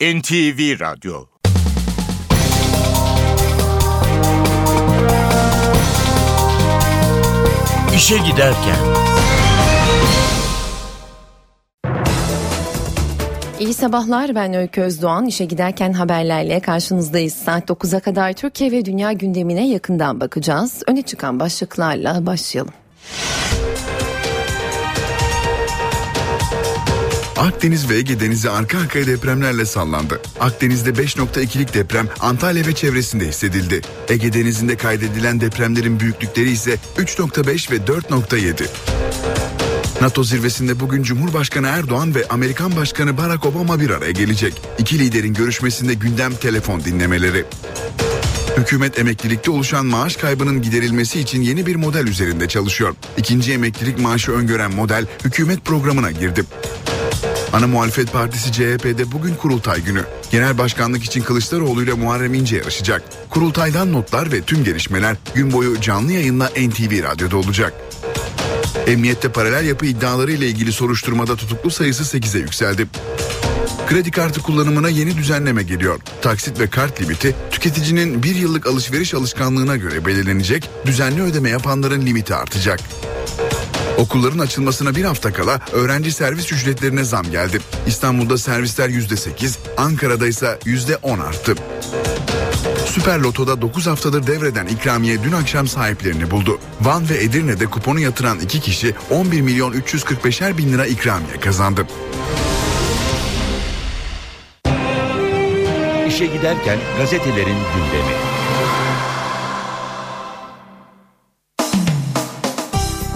NTV Radyo İşe Giderken İyi sabahlar ben Öykü Özdoğan. İşe giderken haberlerle karşınızdayız. Saat 9'a kadar Türkiye ve dünya gündemine yakından bakacağız. Öne çıkan başlıklarla başlayalım. Akdeniz ve Ege Denizi arka arkaya depremlerle sallandı. Akdeniz'de 5.2'lik deprem Antalya ve çevresinde hissedildi. Ege Denizi'nde kaydedilen depremlerin büyüklükleri ise 3.5 ve 4.7. NATO zirvesinde bugün Cumhurbaşkanı Erdoğan ve Amerikan Başkanı Barack Obama bir araya gelecek. İki liderin görüşmesinde gündem telefon dinlemeleri. Hükümet emeklilikte oluşan maaş kaybının giderilmesi için yeni bir model üzerinde çalışıyor. İkinci emeklilik maaşı öngören model hükümet programına girdi. Ana muhalefet partisi CHP'de bugün kurultay günü. Genel başkanlık için Kılıçdaroğlu ile Muharrem İnce yarışacak. Kurultaydan notlar ve tüm gelişmeler gün boyu canlı yayınla NTV Radyo'da olacak. Emniyette paralel yapı iddiaları ile ilgili soruşturmada tutuklu sayısı 8'e yükseldi. Kredi kartı kullanımına yeni düzenleme geliyor. Taksit ve kart limiti tüketicinin bir yıllık alışveriş alışkanlığına göre belirlenecek, düzenli ödeme yapanların limiti artacak. Okulların açılmasına bir hafta kala öğrenci servis ücretlerine zam geldi. İstanbul'da servisler %8, Ankara'da ise %10 arttı. Süper Loto'da 9 haftadır devreden ikramiye dün akşam sahiplerini buldu. Van ve Edirne'de kuponu yatıran iki kişi 11 milyon 345'er bin lira ikramiye kazandı. İşe Giderken gazetelerin gündemi.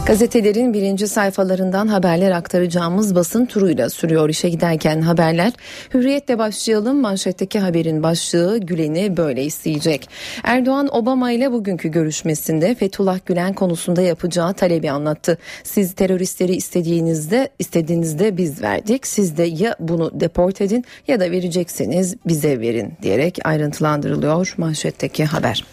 Gazetelerin birinci sayfalarından haberler aktaracağımız basın turuyla sürüyor işe giderken haberler. Hürriyetle başlayalım. Manşetteki haberin başlığı Gülen'i böyle isteyecek. Erdoğan Obama ile bugünkü görüşmesinde Fethullah Gülen konusunda yapacağı talebi anlattı. Siz teröristleri istediğinizde istediğinizde biz verdik. Siz de ya bunu deport edin ya da verecekseniz bize verin diyerek ayrıntılandırılıyor manşetteki haber.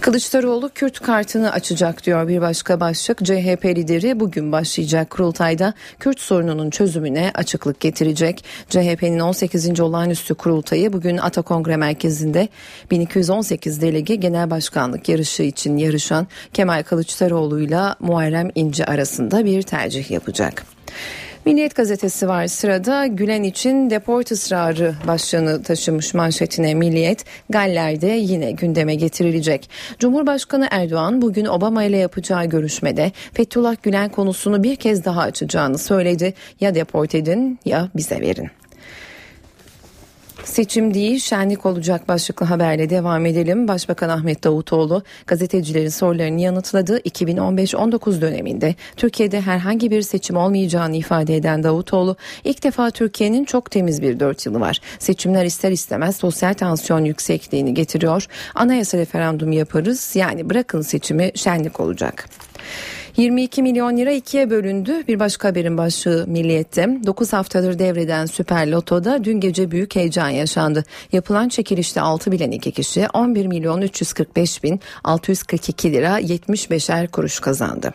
Kılıçdaroğlu Kürt kartını açacak diyor bir başka başlık. CHP CHP lideri bugün başlayacak kurultayda Kürt sorununun çözümüne açıklık getirecek. CHP'nin 18. olağanüstü kurultayı bugün Ata Kongre Merkezi'nde 1218 delege genel başkanlık yarışı için yarışan Kemal Kılıçdaroğlu ile Muharrem İnce arasında bir tercih yapacak. Milliyet gazetesi var sırada Gülen için deport ısrarı başlığını taşımış manşetine Milliyet Galler'de yine gündeme getirilecek. Cumhurbaşkanı Erdoğan bugün Obama ile yapacağı görüşmede Fethullah Gülen konusunu bir kez daha açacağını söyledi. Ya deport edin ya bize verin. Seçim değil şenlik olacak başlıklı haberle devam edelim. Başbakan Ahmet Davutoğlu gazetecilerin sorularını yanıtladı. 2015-19 döneminde Türkiye'de herhangi bir seçim olmayacağını ifade eden Davutoğlu ilk defa Türkiye'nin çok temiz bir dört yılı var. Seçimler ister istemez sosyal tansiyon yüksekliğini getiriyor. Anayasa referandum yaparız yani bırakın seçimi şenlik olacak. 22 milyon lira ikiye bölündü. Bir başka haberin başlığı Milliyet'te 9 haftadır devreden Süper Loto'da dün gece büyük heyecan yaşandı. Yapılan çekilişte 6 bilen iki kişi 11 milyon 345 bin 642 lira 75'er kuruş kazandı.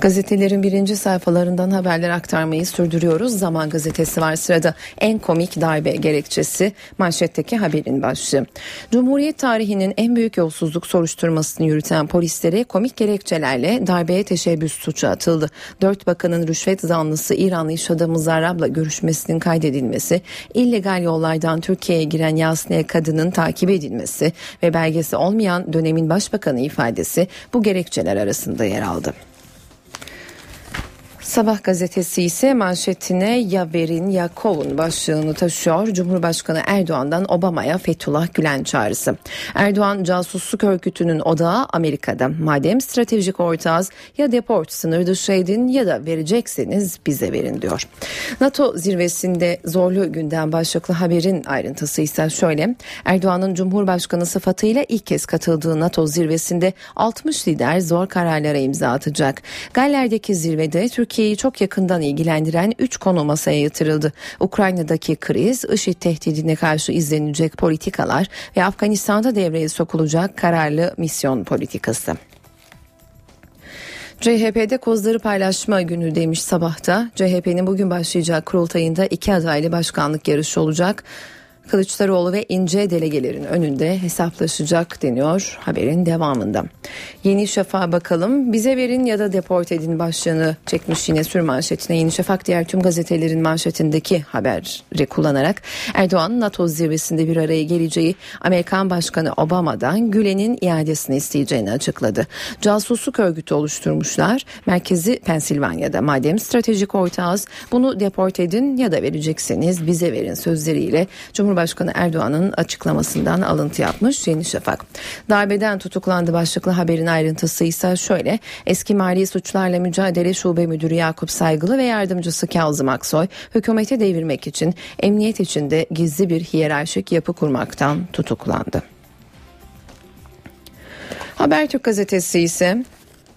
Gazetelerin birinci sayfalarından haberler aktarmayı sürdürüyoruz. Zaman gazetesi var sırada. En komik darbe gerekçesi manşetteki haberin başlığı. Cumhuriyet tarihinin en büyük yolsuzluk soruşturmasını yürüten polislere komik gerekçelerle darbeye teşebbüs suçu atıldı. Dört bakanın rüşvet zanlısı İranlı iş adamı Zarrab'la görüşmesinin kaydedilmesi, illegal yollardan Türkiye'ye giren Yasniye kadının takip edilmesi ve belgesi olmayan dönemin başbakanı ifadesi bu gerekçeler arasında yer aldı. Sabah gazetesi ise manşetine ya verin ya kovun başlığını taşıyor. Cumhurbaşkanı Erdoğan'dan Obama'ya Fethullah Gülen çağrısı. Erdoğan casusluk örgütünün odağı Amerika'da. Madem stratejik ortağız ya deport sınır dışı edin ya da verecekseniz bize verin diyor. NATO zirvesinde zorlu günden başlıklı haberin ayrıntısı ise şöyle. Erdoğan'ın Cumhurbaşkanı sıfatıyla ilk kez katıldığı NATO zirvesinde 60 lider zor kararlara imza atacak. Galler'deki zirvede Türkiye Türkiye'yi çok yakından ilgilendiren 3 konu masaya yatırıldı. Ukrayna'daki kriz, IŞİD tehdidine karşı izlenecek politikalar ve Afganistan'da devreye sokulacak kararlı misyon politikası. CHP'de kozları paylaşma günü demiş sabahta. CHP'nin bugün başlayacağı kurultayında iki adaylı başkanlık yarışı olacak. Kılıçdaroğlu ve İnce delegelerin önünde hesaplaşacak deniyor haberin devamında. Yeni Şafak'a bakalım. Bize verin ya da deport edin başlığını çekmiş yine sür manşetine. Yeni Şafak diğer tüm gazetelerin manşetindeki haberi kullanarak Erdoğan NATO zirvesinde bir araya geleceği Amerikan Başkanı Obama'dan Gülen'in iadesini isteyeceğini açıkladı. Casusluk örgütü oluşturmuşlar. Merkezi Pensilvanya'da madem stratejik ortağız bunu deport edin ya da verecekseniz bize verin sözleriyle Cumhurbaşkanı Cumhurbaşkanı Erdoğan'ın açıklamasından alıntı yapmış Yeni Şafak. Darbeden tutuklandı başlıklı haberin ayrıntısı ise şöyle. Eski Mali Suçlarla Mücadele Şube Müdürü Yakup Saygılı ve yardımcısı Kazım Aksoy hükümeti devirmek için emniyet içinde gizli bir hiyerarşik yapı kurmaktan tutuklandı. Habertürk gazetesi ise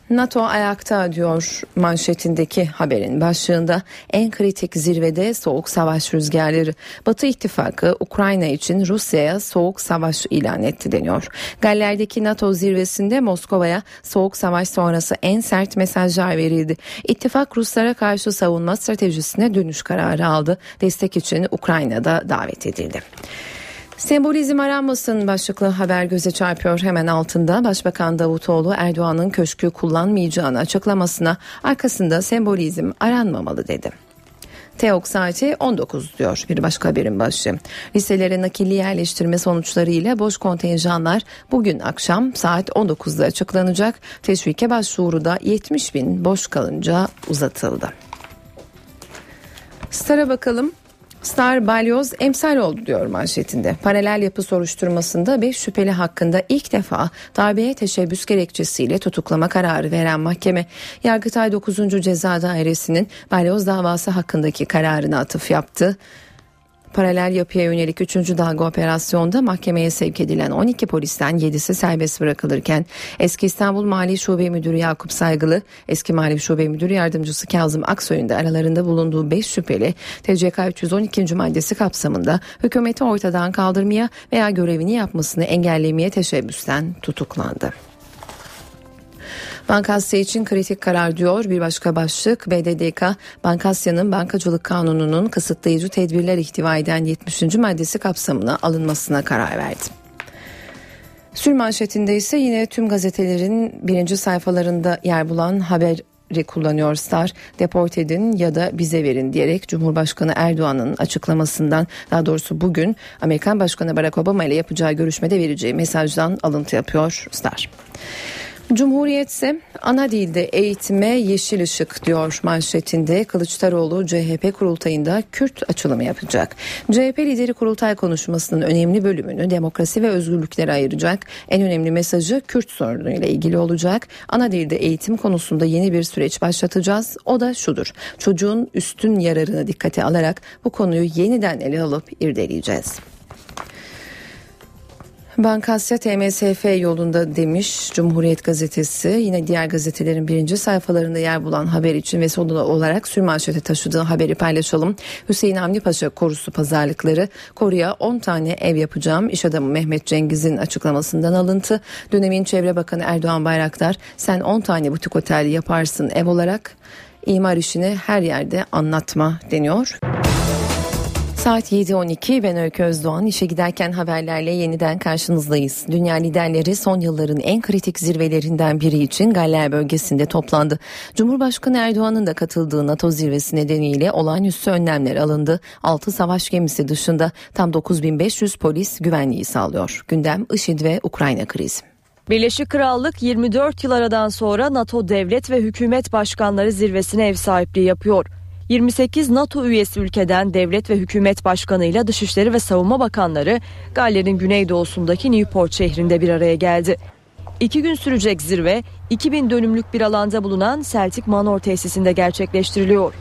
NATO ayakta diyor manşetindeki haberin başlığında en kritik zirvede soğuk savaş rüzgarları. Batı ittifakı Ukrayna için Rusya'ya soğuk savaş ilan etti deniyor. Galler'deki NATO zirvesinde Moskova'ya soğuk savaş sonrası en sert mesajlar verildi. İttifak Ruslara karşı savunma stratejisine dönüş kararı aldı. Destek için Ukrayna'da davet edildi. Sembolizm aranmasın başlıklı haber göze çarpıyor hemen altında. Başbakan Davutoğlu Erdoğan'ın köşkü kullanmayacağını açıklamasına arkasında sembolizm aranmamalı dedi. TEOK saati 19 diyor bir başka haberin başı. Liselere nakilli yerleştirme sonuçlarıyla boş kontenjanlar bugün akşam saat 19'da açıklanacak. Teşvike başvuru da 70 bin boş kalınca uzatıldı. Star'a bakalım. Star Balyoz emsal oldu diyor manşetinde. Paralel yapı soruşturmasında 5 şüpheli hakkında ilk defa darbeye teşebbüs gerekçesiyle tutuklama kararı veren mahkeme Yargıtay 9. Ceza Dairesi'nin Balyoz davası hakkındaki kararına atıf yaptı. Paralel yapıya yönelik 3. dalga operasyonda mahkemeye sevk edilen 12 polisten 7'si serbest bırakılırken eski İstanbul Mali Şube Müdürü Yakup Saygılı, eski Mali Şube Müdürü Yardımcısı Kazım Aksoy'un da aralarında bulunduğu 5 şüpheli TCK 312. maddesi kapsamında hükümeti ortadan kaldırmaya veya görevini yapmasını engellemeye teşebbüsten tutuklandı. Bankasya için kritik karar diyor bir başka başlık. BDDK Bankasya'nın bankacılık kanununun kısıtlayıcı tedbirler ihtiva eden 70. maddesi kapsamına alınmasına karar verdi. Sür manşetinde ise yine tüm gazetelerin birinci sayfalarında yer bulan haber kullanıyor Star deport edin ya da bize verin diyerek Cumhurbaşkanı Erdoğan'ın açıklamasından daha doğrusu bugün Amerikan Başkanı Barack Obama ile yapacağı görüşmede vereceği mesajdan alıntı yapıyor Star. Cumhuriyet ise ana dilde eğitime yeşil ışık diyor manşetinde Kılıçdaroğlu CHP kurultayında Kürt açılımı yapacak. CHP lideri kurultay konuşmasının önemli bölümünü demokrasi ve özgürlüklere ayıracak. En önemli mesajı Kürt sorunuyla ilgili olacak. Ana dilde eğitim konusunda yeni bir süreç başlatacağız. O da şudur. Çocuğun üstün yararını dikkate alarak bu konuyu yeniden ele alıp irdeleyeceğiz. Bankasya TMSF yolunda demiş Cumhuriyet Gazetesi. Yine diğer gazetelerin birinci sayfalarında yer bulan haber için ve son olarak sürmanşete taşıdığı haberi paylaşalım. Hüseyin Hamdi Paşa korusu pazarlıkları koruya 10 tane ev yapacağım. İş adamı Mehmet Cengiz'in açıklamasından alıntı. Dönemin Çevre Bakanı Erdoğan Bayraktar sen 10 tane butik otel yaparsın ev olarak. İmar işini her yerde anlatma deniyor. Saat 7.12 ben Öykü Özdoğan işe giderken haberlerle yeniden karşınızdayız. Dünya liderleri son yılların en kritik zirvelerinden biri için Galler bölgesinde toplandı. Cumhurbaşkanı Erdoğan'ın da katıldığı NATO zirvesi nedeniyle olağanüstü önlemler alındı. 6 savaş gemisi dışında tam 9500 polis güvenliği sağlıyor. Gündem IŞİD ve Ukrayna krizi. Birleşik Krallık 24 yıl aradan sonra NATO devlet ve hükümet başkanları zirvesine ev sahipliği yapıyor. 28 NATO üyesi ülkeden devlet ve hükümet başkanıyla Dışişleri ve Savunma Bakanları Galler'in güneydoğusundaki Newport şehrinde bir araya geldi. İki gün sürecek zirve 2000 dönümlük bir alanda bulunan Celtic Manor tesisinde gerçekleştiriliyor.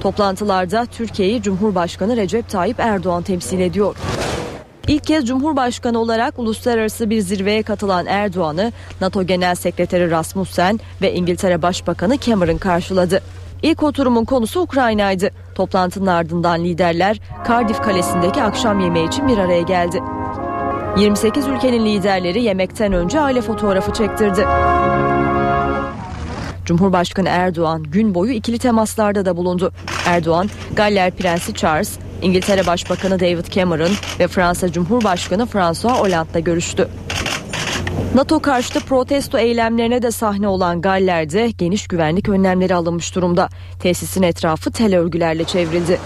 Toplantılarda Türkiye'yi Cumhurbaşkanı Recep Tayyip Erdoğan temsil ediyor. İlk kez Cumhurbaşkanı olarak uluslararası bir zirveye katılan Erdoğan'ı NATO Genel Sekreteri Rasmussen ve İngiltere Başbakanı Cameron karşıladı. İlk oturumun konusu Ukrayna'ydı. Toplantının ardından liderler Cardiff Kalesi'ndeki akşam yemeği için bir araya geldi. 28 ülkenin liderleri yemekten önce aile fotoğrafı çektirdi. Cumhurbaşkanı Erdoğan gün boyu ikili temaslarda da bulundu. Erdoğan, Galler Prensi Charles, İngiltere Başbakanı David Cameron ve Fransa Cumhurbaşkanı François Hollande'la görüştü. NATO karşıtı protesto eylemlerine de sahne olan Galler'de geniş güvenlik önlemleri alınmış durumda. Tesisin etrafı tel örgülerle çevrildi.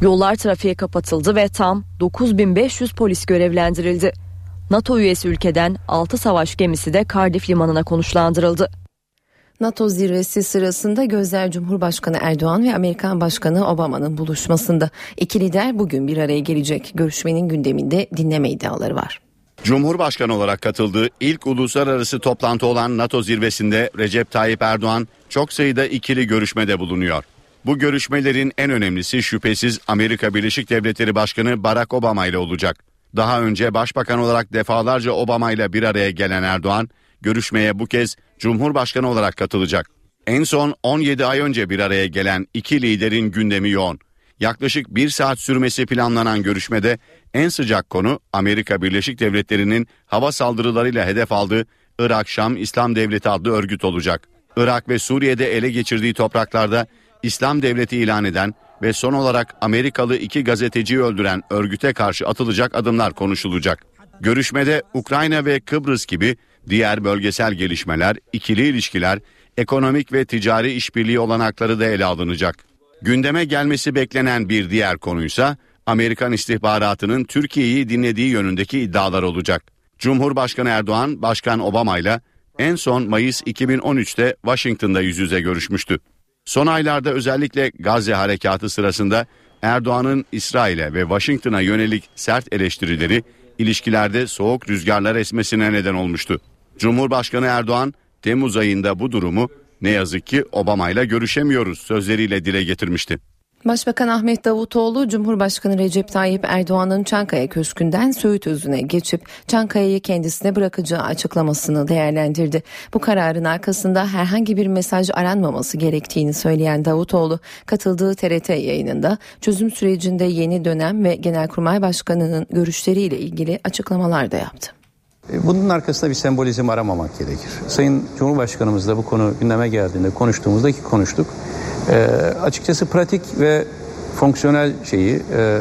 Yollar trafiğe kapatıldı ve tam 9500 polis görevlendirildi. NATO üyesi ülkeden 6 savaş gemisi de Cardiff limanına konuşlandırıldı. NATO zirvesi sırasında gözler Cumhurbaşkanı Erdoğan ve Amerikan Başkanı Obama'nın buluşmasında. İki lider bugün bir araya gelecek. Görüşmenin gündeminde dinleme iddiaları var. Cumhurbaşkanı olarak katıldığı ilk uluslararası toplantı olan NATO zirvesinde Recep Tayyip Erdoğan çok sayıda ikili görüşmede bulunuyor. Bu görüşmelerin en önemlisi şüphesiz Amerika Birleşik Devletleri Başkanı Barack Obama ile olacak. Daha önce başbakan olarak defalarca Obama ile bir araya gelen Erdoğan, görüşmeye bu kez Cumhurbaşkanı olarak katılacak. En son 17 ay önce bir araya gelen iki liderin gündemi yoğun. Yaklaşık bir saat sürmesi planlanan görüşmede en sıcak konu Amerika Birleşik Devletleri'nin hava saldırılarıyla hedef aldığı Irak Şam İslam Devleti adlı örgüt olacak. Irak ve Suriye'de ele geçirdiği topraklarda İslam Devleti ilan eden ve son olarak Amerikalı iki gazeteciyi öldüren örgüte karşı atılacak adımlar konuşulacak. Görüşmede Ukrayna ve Kıbrıs gibi diğer bölgesel gelişmeler, ikili ilişkiler, ekonomik ve ticari işbirliği olanakları da ele alınacak. Gündeme gelmesi beklenen bir diğer konuysa Amerikan istihbaratının Türkiye'yi dinlediği yönündeki iddialar olacak. Cumhurbaşkanı Erdoğan, Başkan Obama ile en son Mayıs 2013'te Washington'da yüz yüze görüşmüştü. Son aylarda özellikle Gazze harekatı sırasında Erdoğan'ın İsrail'e ve Washington'a yönelik sert eleştirileri ilişkilerde soğuk rüzgarlar esmesine neden olmuştu. Cumhurbaşkanı Erdoğan Temmuz ayında bu durumu ne yazık ki Obama ile görüşemiyoruz sözleriyle dile getirmişti. Başbakan Ahmet Davutoğlu, Cumhurbaşkanı Recep Tayyip Erdoğan'ın Çankaya Köşkü'nden Söğüt Özü'ne geçip Çankaya'yı kendisine bırakacağı açıklamasını değerlendirdi. Bu kararın arkasında herhangi bir mesaj aranmaması gerektiğini söyleyen Davutoğlu, katıldığı TRT yayınında çözüm sürecinde yeni dönem ve Genelkurmay Başkanı'nın görüşleriyle ilgili açıklamalar da yaptı. E, bunun arkasında bir sembolizm aramamak gerekir. Sayın Cumhurbaşkanımız da bu konu gündeme geldiğinde konuştuğumuzda ki konuştuk. E, açıkçası pratik ve fonksiyonel şeyi e,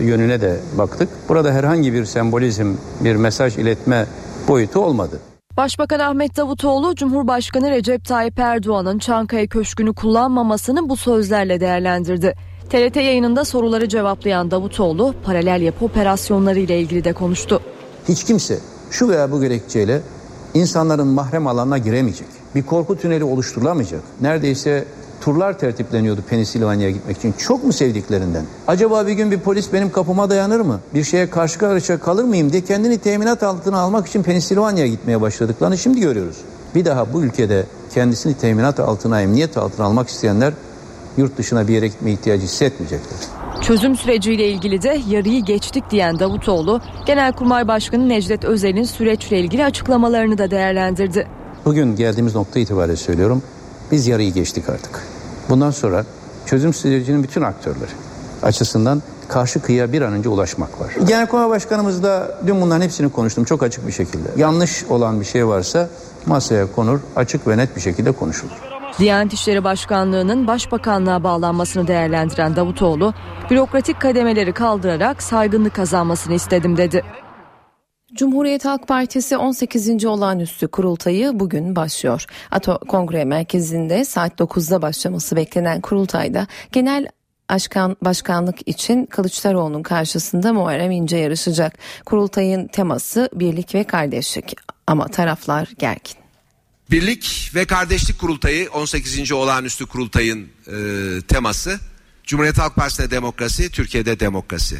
yönüne de baktık. Burada herhangi bir sembolizm, bir mesaj iletme boyutu olmadı. Başbakan Ahmet Davutoğlu, Cumhurbaşkanı Recep Tayyip Erdoğan'ın Çankaya Köşkü'nü kullanmamasını bu sözlerle değerlendirdi. TRT yayınında soruları cevaplayan Davutoğlu, paralel yapı operasyonları ile ilgili de konuştu. Hiç kimse şu veya bu gerekçeyle insanların mahrem alanına giremeyecek. Bir korku tüneli oluşturulamayacak. Neredeyse turlar tertipleniyordu Pensilvanya'ya gitmek için. Çok mu sevdiklerinden? Acaba bir gün bir polis benim kapıma dayanır mı? Bir şeye karşı karşıya kalır mıyım diye kendini teminat altına almak için Pensilvanya'ya gitmeye başladıklarını şimdi görüyoruz. Bir daha bu ülkede kendisini teminat altına, emniyet altına almak isteyenler yurt dışına bir yere gitme ihtiyacı hissetmeyecekler. Çözüm süreciyle ilgili de yarıyı geçtik diyen Davutoğlu, Genelkurmay Başkanı Necdet Özel'in süreçle ilgili açıklamalarını da değerlendirdi. Bugün geldiğimiz nokta itibariyle söylüyorum. Biz yarıyı geçtik artık. Bundan sonra çözüm sürecinin bütün aktörleri açısından karşı kıyıya bir an önce ulaşmak var. Genelkurmay Başkanımız da dün bunların hepsini konuştum çok açık bir şekilde. Yanlış olan bir şey varsa masaya konur, açık ve net bir şekilde konuşulur. Diyanet İşleri Başkanlığı'nın başbakanlığa bağlanmasını değerlendiren Davutoğlu, bürokratik kademeleri kaldırarak saygınlık kazanmasını istedim dedi. Cumhuriyet Halk Partisi 18. olağanüstü kurultayı bugün başlıyor. Ato Kongre Merkezi'nde saat 9'da başlaması beklenen kurultayda genel Başkan, başkanlık için Kılıçdaroğlu'nun karşısında Muharrem İnce yarışacak. Kurultayın teması birlik ve kardeşlik ama taraflar gergin. Birlik ve Kardeşlik Kurultayı 18. olağanüstü kurultayın e, teması Cumhuriyet Halk Partisi'nde demokrasi, Türkiye'de demokrasi.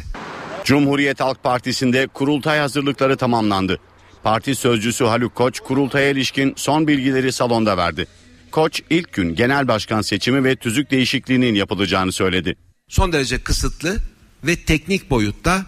Cumhuriyet Halk Partisi'nde kurultay hazırlıkları tamamlandı. Parti sözcüsü Haluk Koç kurultaya ilişkin son bilgileri salonda verdi. Koç ilk gün genel başkan seçimi ve tüzük değişikliğinin yapılacağını söyledi. Son derece kısıtlı ve teknik boyutta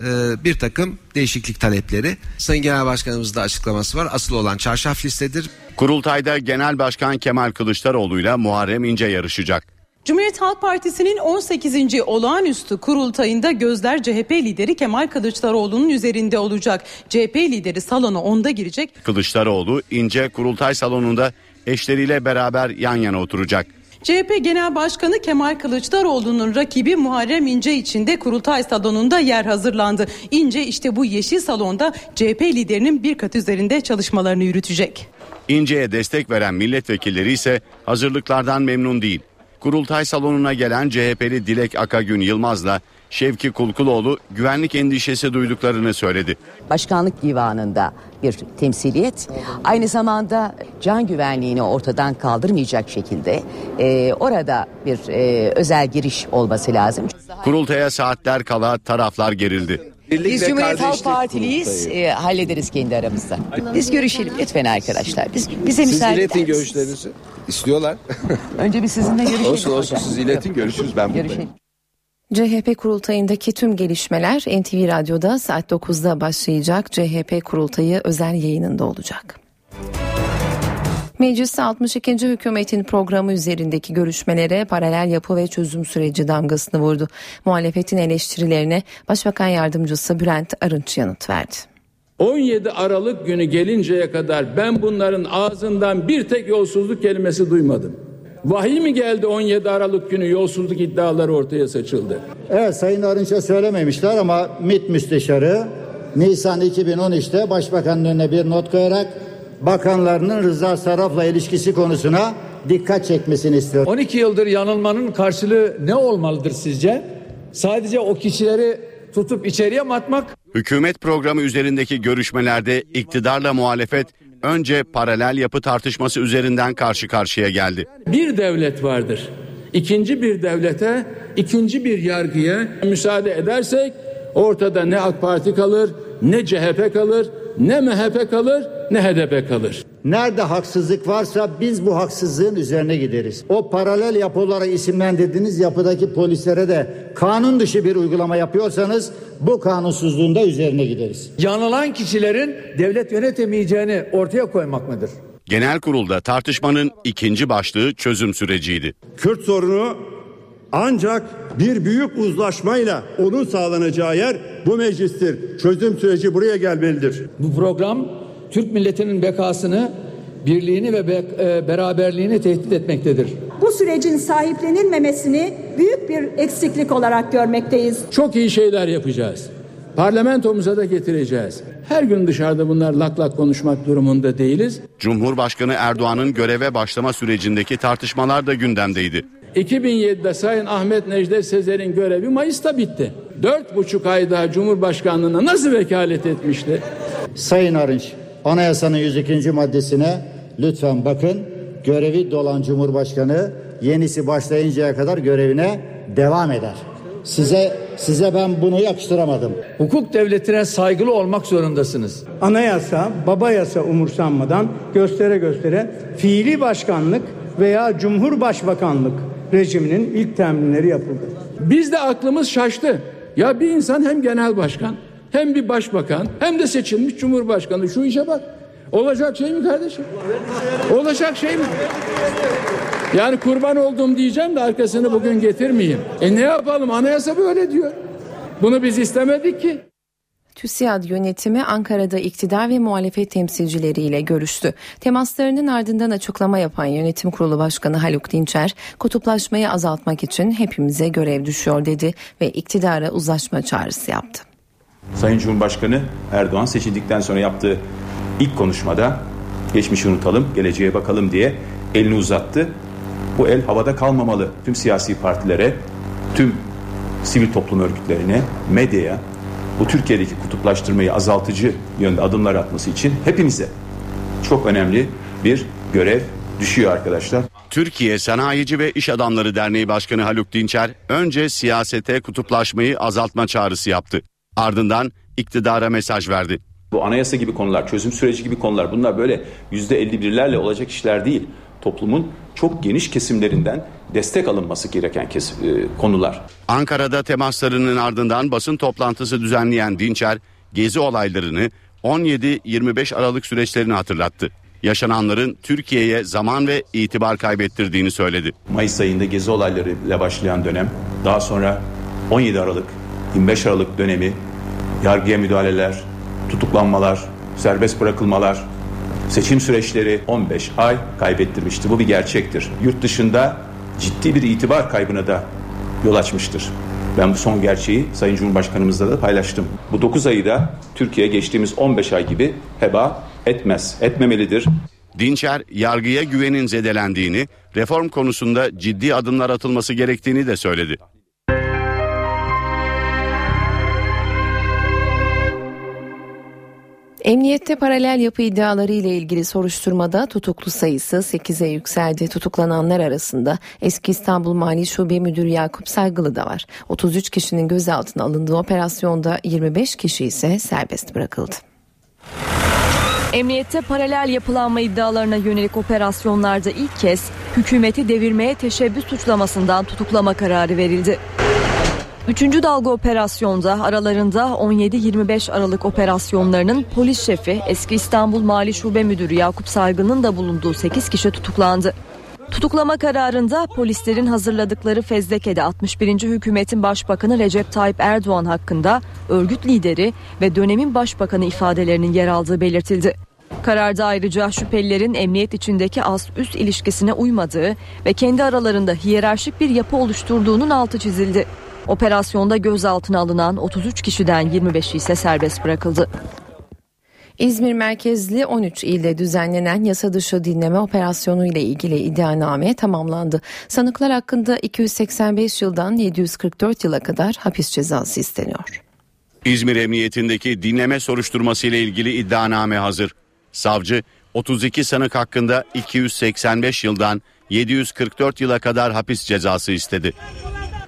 e, bir takım değişiklik talepleri. Sayın Genel Başkanımızın da açıklaması var. Asıl olan çarşaf listedir. Kurultayda Genel Başkan Kemal Kılıçdaroğlu ile Muharrem İnce yarışacak. Cumhuriyet Halk Partisi'nin 18. olağanüstü kurultayında gözler CHP lideri Kemal Kılıçdaroğlu'nun üzerinde olacak. CHP lideri salona onda girecek. Kılıçdaroğlu İnce kurultay salonunda eşleriyle beraber yan yana oturacak. CHP Genel Başkanı Kemal Kılıçdaroğlu'nun rakibi Muharrem İnce için de kurultay salonunda yer hazırlandı. İnce işte bu yeşil salonda CHP liderinin bir kat üzerinde çalışmalarını yürütecek. İnce'ye destek veren milletvekilleri ise hazırlıklardan memnun değil. Kurultay salonuna gelen CHP'li Dilek Akagün Yılmaz'la Şevki Kulkuloğlu güvenlik endişesi duyduklarını söyledi. Başkanlık divanında bir temsiliyet aynı zamanda can güvenliğini ortadan kaldırmayacak şekilde e, orada bir e, özel giriş olması lazım. Kurultaya saatler kala taraflar gerildi. Biz Cumhuriyet Halk Partiliyiz e, hallederiz kendi aramızda. Biz görüşelim lütfen arkadaşlar. Biz bize Siz müsaade iletin eder misiniz? görüşlerinizi. İstiyorlar. Önce bir sizinle görüşelim. olsun olsun hocam. siz iletin görüşürüz ben buradayım. Görüşelim. CHP kurultayındaki tüm gelişmeler NTV Radyo'da saat 9'da başlayacak. CHP kurultayı özel yayınında olacak. Mecliste 62. hükümetin programı üzerindeki görüşmelere paralel yapı ve çözüm süreci damgasını vurdu. Muhalefetin eleştirilerine Başbakan Yardımcısı Bülent Arınç yanıt verdi. 17 Aralık günü gelinceye kadar ben bunların ağzından bir tek yolsuzluk kelimesi duymadım. Vahiy mi geldi 17 Aralık günü yolsuzluk iddiaları ortaya saçıldı? Evet Sayın Arınç'a söylememişler ama MİT müsteşarı Nisan 2013'te Başbakanın önüne bir not koyarak bakanlarının Rıza Saraf'la ilişkisi konusuna dikkat çekmesini istiyor. 12 yıldır yanılmanın karşılığı ne olmalıdır sizce? Sadece o kişileri tutup içeriye mi atmak? Hükümet programı üzerindeki görüşmelerde iktidarla muhalefet önce paralel yapı tartışması üzerinden karşı karşıya geldi. Bir devlet vardır. İkinci bir devlete, ikinci bir yargıya müsaade edersek ortada ne AK Parti kalır, ne CHP kalır, ne MHP kalır, ne HDP kalır. Nerede haksızlık varsa biz bu haksızlığın üzerine gideriz. O paralel yapı olarak isimlendirdiğiniz yapıdaki polislere de kanun dışı bir uygulama yapıyorsanız bu kanunsuzluğun da üzerine gideriz. Yanılan kişilerin devlet yönetemeyeceğini ortaya koymak mıdır? Genel kurulda tartışmanın ikinci başlığı çözüm süreciydi. Kürt sorunu ancak bir büyük uzlaşmayla onun sağlanacağı yer bu meclistir. Çözüm süreci buraya gelmelidir. Bu program Türk milletinin bekasını, birliğini ve be- e, beraberliğini tehdit etmektedir. Bu sürecin sahiplenilmemesini büyük bir eksiklik olarak görmekteyiz. Çok iyi şeyler yapacağız. Parlamentomuza da getireceğiz. Her gün dışarıda bunlar lak lak konuşmak durumunda değiliz. Cumhurbaşkanı Erdoğan'ın göreve başlama sürecindeki tartışmalar da gündemdeydi. 2007'de Sayın Ahmet Necdet Sezer'in görevi Mayıs'ta bitti. Dört buçuk ay daha Cumhurbaşkanlığına nasıl vekalet etmişti? Sayın Arınç, anayasanın 102. maddesine lütfen bakın. Görevi dolan Cumhurbaşkanı yenisi başlayıncaya kadar görevine devam eder. Size size ben bunu yakıştıramadım. Hukuk devletine saygılı olmak zorundasınız. Anayasa, baba yasa umursanmadan göstere göstere fiili başkanlık veya cumhurbaşbakanlık rejiminin ilk teminleri yapıldı. Biz de aklımız şaştı. Ya bir insan hem genel başkan hem bir başbakan hem de seçilmiş cumhurbaşkanı şu işe bak. Olacak şey mi kardeşim? Olacak şey mi? Yani kurban oldum diyeceğim de arkasını bugün getirmeyeyim. E ne yapalım anayasa böyle diyor. Bunu biz istemedik ki. TÜSİAD yönetimi Ankara'da iktidar ve muhalefet temsilcileriyle görüştü. Temaslarının ardından açıklama yapan Yönetim Kurulu Başkanı Haluk Dinçer, kutuplaşmayı azaltmak için hepimize görev düşüyor dedi ve iktidara uzlaşma çağrısı yaptı. Sayın Cumhurbaşkanı Erdoğan seçildikten sonra yaptığı ilk konuşmada geçmişi unutalım, geleceğe bakalım diye elini uzattı. Bu el havada kalmamalı. Tüm siyasi partilere, tüm sivil toplum örgütlerine, medyaya bu Türkiye'deki kutuplaştırmayı azaltıcı yönde adımlar atması için hepimize çok önemli bir görev düşüyor arkadaşlar. Türkiye Sanayici ve İş Adamları Derneği Başkanı Haluk Dinçer önce siyasete kutuplaşmayı azaltma çağrısı yaptı. Ardından iktidara mesaj verdi. Bu anayasa gibi konular, çözüm süreci gibi konular bunlar böyle yüzde 51'lerle olacak işler değil. Toplumun çok geniş kesimlerinden destek alınması gereken kesim, e, konular. Ankara'da temaslarının ardından basın toplantısı düzenleyen Dinçer, gezi olaylarını 17-25 Aralık süreçlerini hatırlattı. Yaşananların Türkiye'ye zaman ve itibar kaybettirdiğini söyledi. Mayıs ayında gezi olaylarıyla başlayan dönem, daha sonra 17 Aralık, 25 Aralık dönemi, yargıya müdahaleler, tutuklanmalar, serbest bırakılmalar, seçim süreçleri 15 ay kaybettirmişti. Bu bir gerçektir. Yurt dışında ciddi bir itibar kaybına da yol açmıştır. Ben bu son gerçeği Sayın Cumhurbaşkanımızla da paylaştım. Bu 9 ayı da Türkiye geçtiğimiz 15 ay gibi heba etmez, etmemelidir. Dinçer, yargıya güvenin zedelendiğini, reform konusunda ciddi adımlar atılması gerektiğini de söyledi. Emniyette paralel yapı iddiaları ile ilgili soruşturmada tutuklu sayısı 8'e yükseldi. Tutuklananlar arasında eski İstanbul Mali Şube Müdürü Yakup Saygılı da var. 33 kişinin gözaltına alındığı operasyonda 25 kişi ise serbest bırakıldı. Emniyette paralel yapılanma iddialarına yönelik operasyonlarda ilk kez hükümeti devirmeye teşebbüs suçlamasından tutuklama kararı verildi. Üçüncü dalga operasyonda aralarında 17-25 Aralık operasyonlarının polis şefi eski İstanbul Mali Şube Müdürü Yakup Saygın'ın da bulunduğu 8 kişi tutuklandı. Tutuklama kararında polislerin hazırladıkları fezlekede 61. hükümetin başbakanı Recep Tayyip Erdoğan hakkında örgüt lideri ve dönemin başbakanı ifadelerinin yer aldığı belirtildi. Kararda ayrıca şüphelilerin emniyet içindeki ast-üst ilişkisine uymadığı ve kendi aralarında hiyerarşik bir yapı oluşturduğunun altı çizildi. Operasyonda gözaltına alınan 33 kişiden 25'i ise serbest bırakıldı. İzmir merkezli 13 ilde düzenlenen yasa dışı dinleme operasyonu ile ilgili iddianame tamamlandı. Sanıklar hakkında 285 yıldan 744 yıla kadar hapis cezası isteniyor. İzmir Emniyetindeki dinleme soruşturması ile ilgili iddianame hazır. Savcı 32 sanık hakkında 285 yıldan 744 yıla kadar hapis cezası istedi.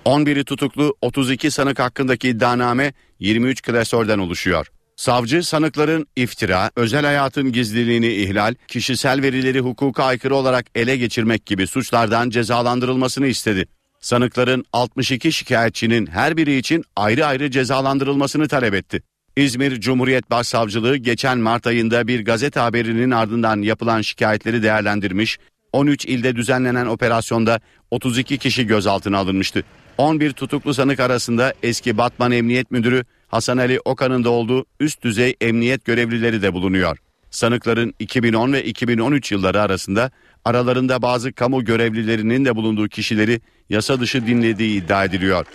11'i tutuklu 32 sanık hakkındaki iddianame 23 klasörden oluşuyor. Savcı sanıkların iftira, özel hayatın gizliliğini ihlal, kişisel verileri hukuka aykırı olarak ele geçirmek gibi suçlardan cezalandırılmasını istedi. Sanıkların 62 şikayetçinin her biri için ayrı ayrı cezalandırılmasını talep etti. İzmir Cumhuriyet Başsavcılığı geçen Mart ayında bir gazete haberinin ardından yapılan şikayetleri değerlendirmiş, 13 ilde düzenlenen operasyonda 32 kişi gözaltına alınmıştı. 11 tutuklu sanık arasında eski Batman Emniyet Müdürü Hasan Ali Okan'ın da olduğu üst düzey emniyet görevlileri de bulunuyor. Sanıkların 2010 ve 2013 yılları arasında aralarında bazı kamu görevlilerinin de bulunduğu kişileri yasa dışı dinlediği iddia ediliyor.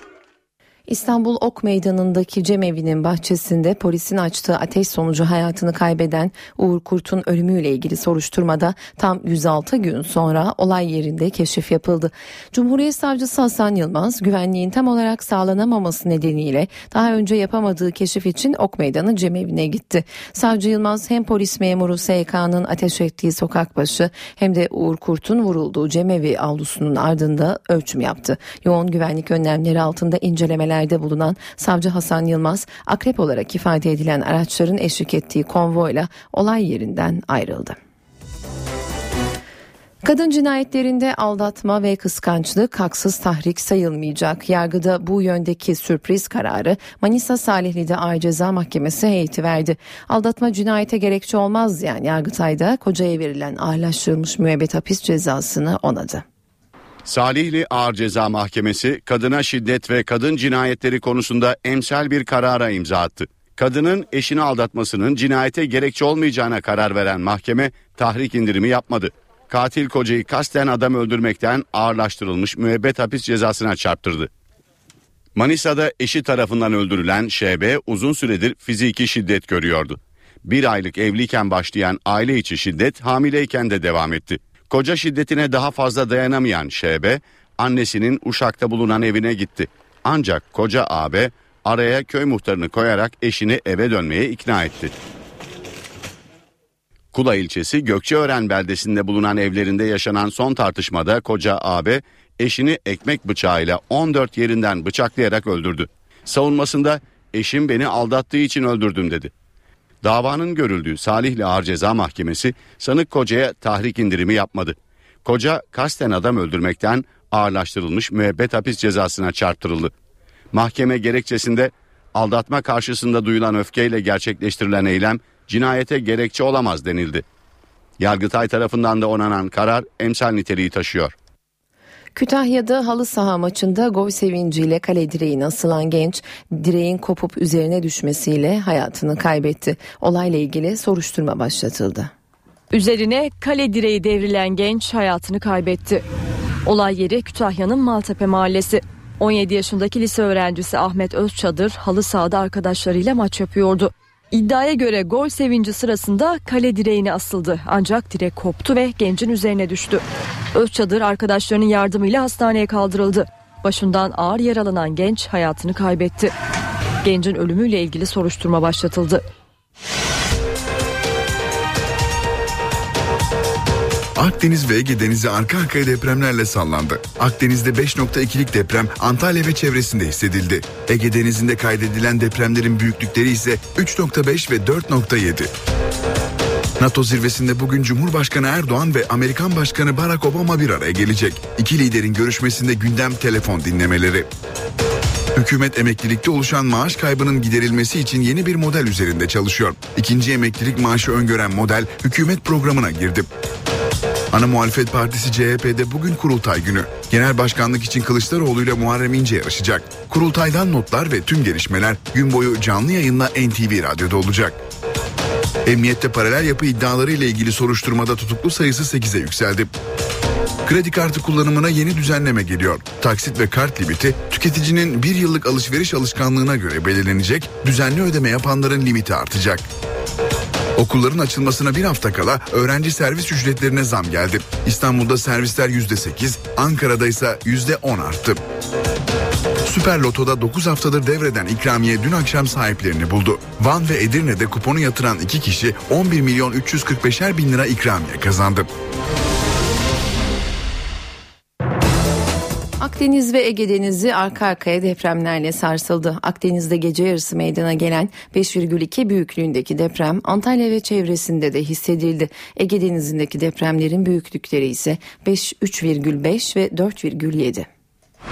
İstanbul Ok Meydanı'ndaki cemevinin bahçesinde polisin açtığı ateş sonucu hayatını kaybeden Uğur Kurt'un ölümüyle ilgili soruşturmada tam 106 gün sonra olay yerinde keşif yapıldı. Cumhuriyet Savcısı Hasan Yılmaz güvenliğin tam olarak sağlanamaması nedeniyle daha önce yapamadığı keşif için Ok Meydanı cemevine gitti. Savcı Yılmaz hem polis memuru SK'nın ateş ettiği sokak başı hem de Uğur Kurt'un vurulduğu cemevi avlusunun ardında ölçüm yaptı. Yoğun güvenlik önlemleri altında incelemeler incelemelerde bulunan savcı Hasan Yılmaz akrep olarak ifade edilen araçların eşlik ettiği konvoyla olay yerinden ayrıldı. Kadın cinayetlerinde aldatma ve kıskançlık haksız tahrik sayılmayacak. Yargıda bu yöndeki sürpriz kararı Manisa Salihli'de Ağır Ceza Mahkemesi heyeti verdi. Aldatma cinayete gerekçe olmaz diyen Yargıtay'da kocaya verilen ağırlaştırılmış müebbet hapis cezasını onadı. Salihli Ağır Ceza Mahkemesi kadına şiddet ve kadın cinayetleri konusunda emsal bir karara imza attı. Kadının eşini aldatmasının cinayete gerekçe olmayacağına karar veren mahkeme tahrik indirimi yapmadı. Katil kocayı kasten adam öldürmekten ağırlaştırılmış müebbet hapis cezasına çarptırdı. Manisa'da eşi tarafından öldürülen ŞB uzun süredir fiziki şiddet görüyordu. Bir aylık evliyken başlayan aile içi şiddet hamileyken de devam etti. Koca şiddetine daha fazla dayanamayan Şebe annesinin Uşak'ta bulunan evine gitti. Ancak koca ağabey araya köy muhtarını koyarak eşini eve dönmeye ikna etti. Kula ilçesi Gökçeören beldesinde bulunan evlerinde yaşanan son tartışmada koca ağabey eşini ekmek bıçağıyla 14 yerinden bıçaklayarak öldürdü. Savunmasında eşim beni aldattığı için öldürdüm dedi. Davanın görüldüğü Salihli Ağır Ceza Mahkemesi sanık kocaya tahrik indirimi yapmadı. Koca kasten adam öldürmekten ağırlaştırılmış müebbet hapis cezasına çarptırıldı. Mahkeme gerekçesinde aldatma karşısında duyulan öfkeyle gerçekleştirilen eylem cinayete gerekçe olamaz denildi. Yargıtay tarafından da onanan karar emsal niteliği taşıyor. Kütahya'da halı saha maçında gol sevinciyle kale direğine asılan genç direğin kopup üzerine düşmesiyle hayatını kaybetti. Olayla ilgili soruşturma başlatıldı. Üzerine kale direği devrilen genç hayatını kaybetti. Olay yeri Kütahya'nın Maltepe mahallesi. 17 yaşındaki lise öğrencisi Ahmet Özçadır halı sahada arkadaşlarıyla maç yapıyordu. İddiaya göre gol sevinci sırasında kale direğine asıldı ancak direk koptu ve gencin üzerine düştü. Özçadır arkadaşlarının yardımıyla hastaneye kaldırıldı. Başından ağır yaralanan genç hayatını kaybetti. Gencin ölümüyle ilgili soruşturma başlatıldı. Akdeniz ve Ege Denizi arka arkaya depremlerle sallandı. Akdeniz'de 5.2'lik deprem Antalya ve çevresinde hissedildi. Ege Denizi'nde kaydedilen depremlerin büyüklükleri ise 3.5 ve 4.7. NATO zirvesinde bugün Cumhurbaşkanı Erdoğan ve Amerikan Başkanı Barack Obama bir araya gelecek. İki liderin görüşmesinde gündem telefon dinlemeleri. Hükümet emeklilikte oluşan maaş kaybının giderilmesi için yeni bir model üzerinde çalışıyor. İkinci emeklilik maaşı öngören model hükümet programına girdi. Ana muhalefet partisi CHP'de bugün kurultay günü. Genel başkanlık için Kılıçdaroğlu ile Muharrem İnce yarışacak. Kurultaydan notlar ve tüm gelişmeler gün boyu canlı yayınla NTV Radyo'da olacak. Emniyette paralel yapı iddiaları ile ilgili soruşturmada tutuklu sayısı 8'e yükseldi. Kredi kartı kullanımına yeni düzenleme geliyor. Taksit ve kart limiti tüketicinin bir yıllık alışveriş alışkanlığına göre belirlenecek, düzenli ödeme yapanların limiti artacak. Okulların açılmasına bir hafta kala öğrenci servis ücretlerine zam geldi. İstanbul'da servisler %8, Ankara'da ise %10 arttı. Süper Loto'da 9 haftadır devreden ikramiye dün akşam sahiplerini buldu. Van ve Edirne'de kuponu yatıran iki kişi 11 milyon 345'er bin lira ikramiye kazandı. Akdeniz ve Ege Denizi arka arkaya depremlerle sarsıldı. Akdeniz'de gece yarısı meydana gelen 5,2 büyüklüğündeki deprem Antalya ve çevresinde de hissedildi. Ege Denizi'ndeki depremlerin büyüklükleri ise 5, 3,5 ve 4,7.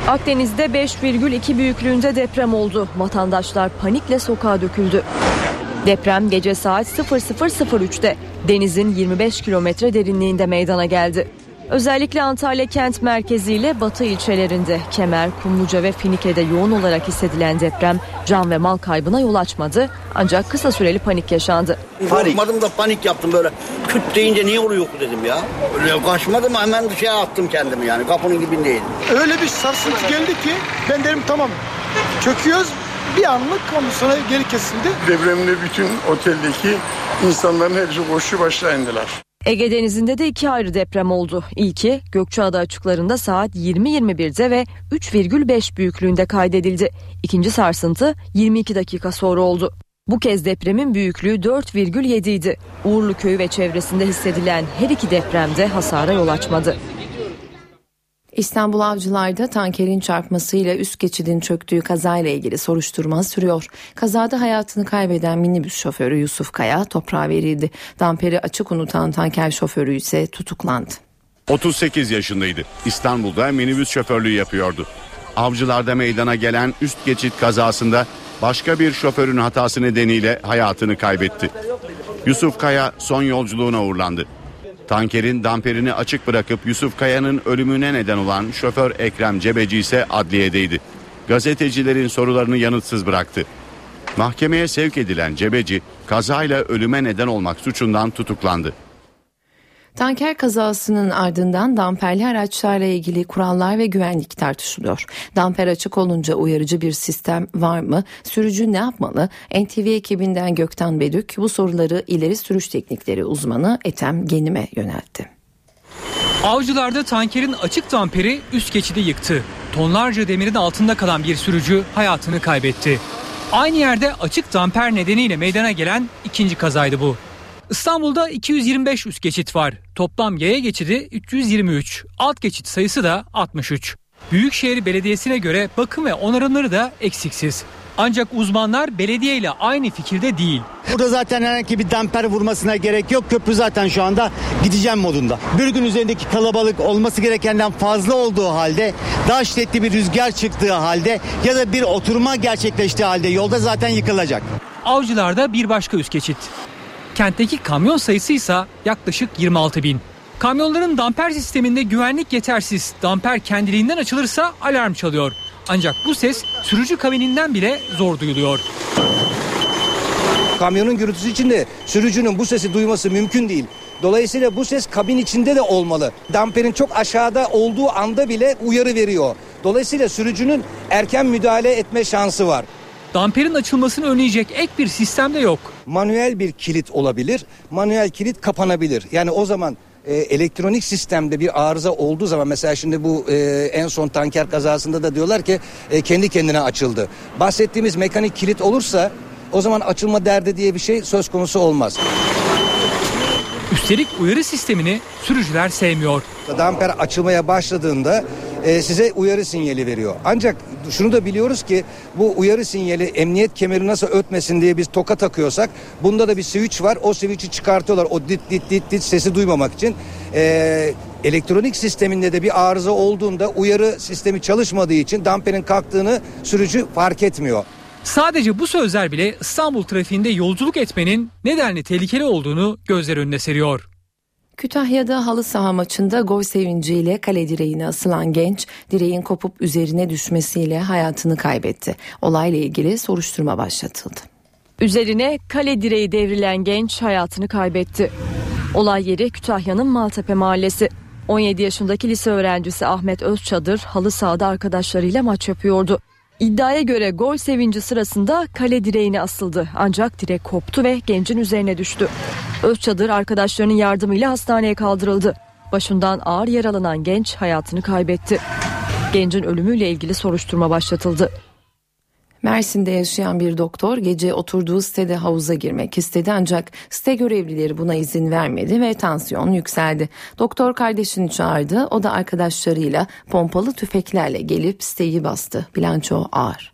Akdeniz'de 5,2 büyüklüğünde deprem oldu. Vatandaşlar panikle sokağa döküldü. Deprem gece saat 00.03'te denizin 25 kilometre derinliğinde meydana geldi. Özellikle Antalya kent merkeziyle batı ilçelerinde Kemer, Kumluca ve Finike'de yoğun olarak hissedilen deprem can ve mal kaybına yol açmadı ancak kısa süreli panik yaşandı. Korkmadım da panik yaptım böyle küt deyince niye oluyor dedim ya. Öyle kaçmadım hemen dışarı attım kendimi yani kapının dibindeydim. Öyle bir sarsıntı geldi ki ben dedim tamam çöküyoruz bir anlık ondan sonra geri kesildi. Depremde bütün oteldeki insanların hepsi koşu başla indiler. Ege Denizi'nde de iki ayrı deprem oldu. İlki Gökçeada açıklarında saat 20.21'de ve 3,5 büyüklüğünde kaydedildi. İkinci sarsıntı 22 dakika sonra oldu. Bu kez depremin büyüklüğü 4,7 idi. Uğurlu Köyü ve çevresinde hissedilen her iki depremde hasara yol açmadı. İstanbul Avcılar'da tankerin çarpmasıyla üst geçidin çöktüğü kazayla ilgili soruşturma sürüyor. Kazada hayatını kaybeden minibüs şoförü Yusuf Kaya toprağa verildi. Damperi açık unutan tanker şoförü ise tutuklandı. 38 yaşındaydı. İstanbul'da minibüs şoförlüğü yapıyordu. Avcılarda meydana gelen üst geçit kazasında başka bir şoförün hatası nedeniyle hayatını kaybetti. Yusuf Kaya son yolculuğuna uğurlandı. Tankerin damperini açık bırakıp Yusuf Kaya'nın ölümüne neden olan şoför Ekrem Cebeci ise adliyedeydi. Gazetecilerin sorularını yanıtsız bıraktı. Mahkemeye sevk edilen Cebeci kazayla ölüme neden olmak suçundan tutuklandı. Tanker kazasının ardından damperli araçlarla ilgili kurallar ve güvenlik tartışılıyor. Damper açık olunca uyarıcı bir sistem var mı? Sürücü ne yapmalı? NTV ekibinden Gökten Bedük bu soruları ileri sürüş teknikleri uzmanı Etem Genim'e yöneltti. Avcılarda tankerin açık damperi üst geçidi yıktı. Tonlarca demirin altında kalan bir sürücü hayatını kaybetti. Aynı yerde açık damper nedeniyle meydana gelen ikinci kazaydı bu. İstanbul'da 225 üst geçit var. Toplam yaya geçidi 323. Alt geçit sayısı da 63. Büyükşehir Belediyesi'ne göre bakım ve onarımları da eksiksiz. Ancak uzmanlar belediye ile aynı fikirde değil. Burada zaten herhangi bir damper vurmasına gerek yok. Köprü zaten şu anda gideceğim modunda. Bir gün üzerindeki kalabalık olması gerekenden fazla olduğu halde daha şiddetli bir rüzgar çıktığı halde ya da bir oturma gerçekleştiği halde yolda zaten yıkılacak. Avcılarda bir başka üst geçit. Kentteki kamyon sayısı ise yaklaşık 26 bin. Kamyonların damper sisteminde güvenlik yetersiz. Damper kendiliğinden açılırsa alarm çalıyor. Ancak bu ses sürücü kabininden bile zor duyuluyor. Kamyonun gürültüsü içinde sürücünün bu sesi duyması mümkün değil. Dolayısıyla bu ses kabin içinde de olmalı. Damperin çok aşağıda olduğu anda bile uyarı veriyor. Dolayısıyla sürücünün erken müdahale etme şansı var. Damperin açılmasını önleyecek ek bir sistem de yok. Manuel bir kilit olabilir. Manuel kilit kapanabilir. Yani o zaman e, elektronik sistemde bir arıza olduğu zaman mesela şimdi bu e, en son tanker kazasında da diyorlar ki e, kendi kendine açıldı. Bahsettiğimiz mekanik kilit olursa o zaman açılma derdi diye bir şey söz konusu olmaz. Üstelik uyarı sistemini sürücüler sevmiyor. Damper açılmaya başladığında e, size uyarı sinyali veriyor. Ancak şunu da biliyoruz ki bu uyarı sinyali emniyet kemeri nasıl ötmesin diye biz toka takıyorsak bunda da bir switch var. O switch'i çıkartıyorlar o dit dit dit dit sesi duymamak için. E, elektronik sisteminde de bir arıza olduğunda uyarı sistemi çalışmadığı için damperin kalktığını sürücü fark etmiyor. Sadece bu sözler bile İstanbul trafiğinde yolculuk etmenin nedenli tehlikeli olduğunu gözler önüne seriyor. Kütahya'da halı saha maçında gol sevinciyle kale direğine asılan genç direğin kopup üzerine düşmesiyle hayatını kaybetti. Olayla ilgili soruşturma başlatıldı. Üzerine kale direği devrilen genç hayatını kaybetti. Olay yeri Kütahya'nın Maltepe mahallesi. 17 yaşındaki lise öğrencisi Ahmet Özçadır halı sahada arkadaşlarıyla maç yapıyordu. İddiaya göre gol sevinci sırasında kale direğine asıldı. Ancak direk koptu ve gencin üzerine düştü. Özçadır arkadaşlarının yardımıyla hastaneye kaldırıldı. Başından ağır yaralanan genç hayatını kaybetti. Gencin ölümüyle ilgili soruşturma başlatıldı. Mersin'de yaşayan bir doktor gece oturduğu sitede havuza girmek istedi ancak site görevlileri buna izin vermedi ve tansiyon yükseldi. Doktor kardeşini çağırdı o da arkadaşlarıyla pompalı tüfeklerle gelip siteyi bastı. Bilanço ağır.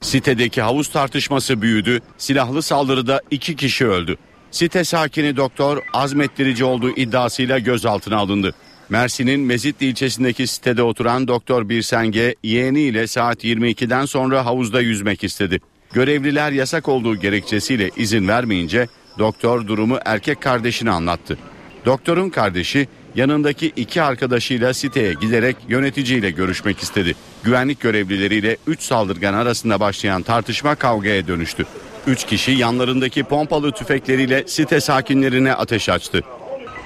Sitedeki havuz tartışması büyüdü. Silahlı saldırıda iki kişi öldü. Site sakini doktor azmettirici olduğu iddiasıyla gözaltına alındı. Mersin'in Mezitli ilçesindeki sitede oturan Doktor Birsenge yeğeniyle saat 22'den sonra havuzda yüzmek istedi. Görevliler yasak olduğu gerekçesiyle izin vermeyince doktor durumu erkek kardeşine anlattı. Doktorun kardeşi yanındaki iki arkadaşıyla siteye giderek yöneticiyle görüşmek istedi. Güvenlik görevlileriyle 3 saldırgan arasında başlayan tartışma kavgaya dönüştü. 3 kişi yanlarındaki pompalı tüfekleriyle site sakinlerine ateş açtı.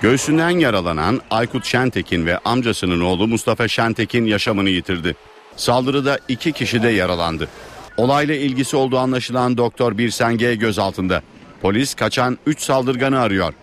Göğsünden yaralanan Aykut Şentekin ve amcasının oğlu Mustafa Şentekin yaşamını yitirdi. Saldırıda iki kişi de yaralandı. Olayla ilgisi olduğu anlaşılan Doktor Birsenge gözaltında. Polis kaçan 3 saldırganı arıyor.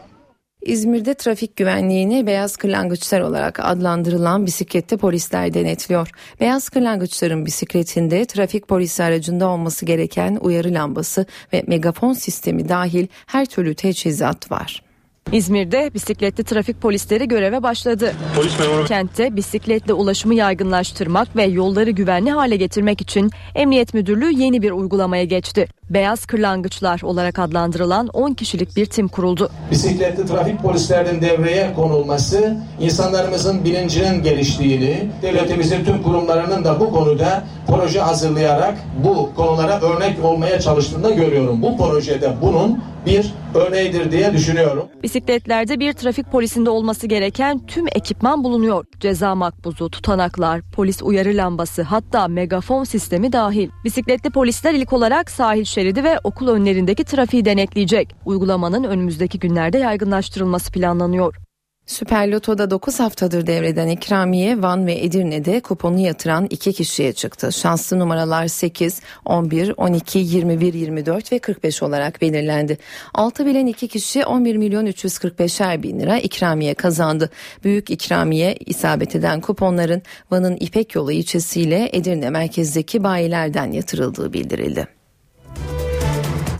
İzmir'de trafik güvenliğini beyaz kırlangıçlar olarak adlandırılan bisiklette polisler denetliyor. Beyaz kırlangıçların bisikletinde trafik polisi aracında olması gereken uyarı lambası ve megafon sistemi dahil her türlü teçhizat var. İzmir'de bisikletli trafik polisleri göreve başladı. Polis memuru. Kentte bisikletle ulaşımı yaygınlaştırmak ve yolları güvenli hale getirmek için Emniyet Müdürlüğü yeni bir uygulamaya geçti. Beyaz kırlangıçlar olarak adlandırılan 10 kişilik bir tim kuruldu. Bisikletli trafik polislerinin devreye konulması insanlarımızın bilincinin geliştiğini, devletimizin tüm kurumlarının da bu konuda proje hazırlayarak bu konulara örnek olmaya çalıştığını görüyorum. Bu projede bunun bir örneğidir diye düşünüyorum. Bisikletlerde bir trafik polisinde olması gereken tüm ekipman bulunuyor. Ceza makbuzu, tutanaklar, polis uyarı lambası hatta megafon sistemi dahil. Bisikletli polisler ilk olarak sahil şeridi ve okul önlerindeki trafiği denetleyecek. Uygulamanın önümüzdeki günlerde yaygınlaştırılması planlanıyor. Süper Loto'da 9 haftadır devreden ikramiye Van ve Edirne'de kuponu yatıran iki kişiye çıktı. Şanslı numaralar 8, 11, 12, 21, 24 ve 45 olarak belirlendi. 6 bilen iki kişi 11 milyon 345'er bin lira ikramiye kazandı. Büyük ikramiye isabet eden kuponların Van'ın İpek Yolu ilçesiyle Edirne merkezdeki bayilerden yatırıldığı bildirildi.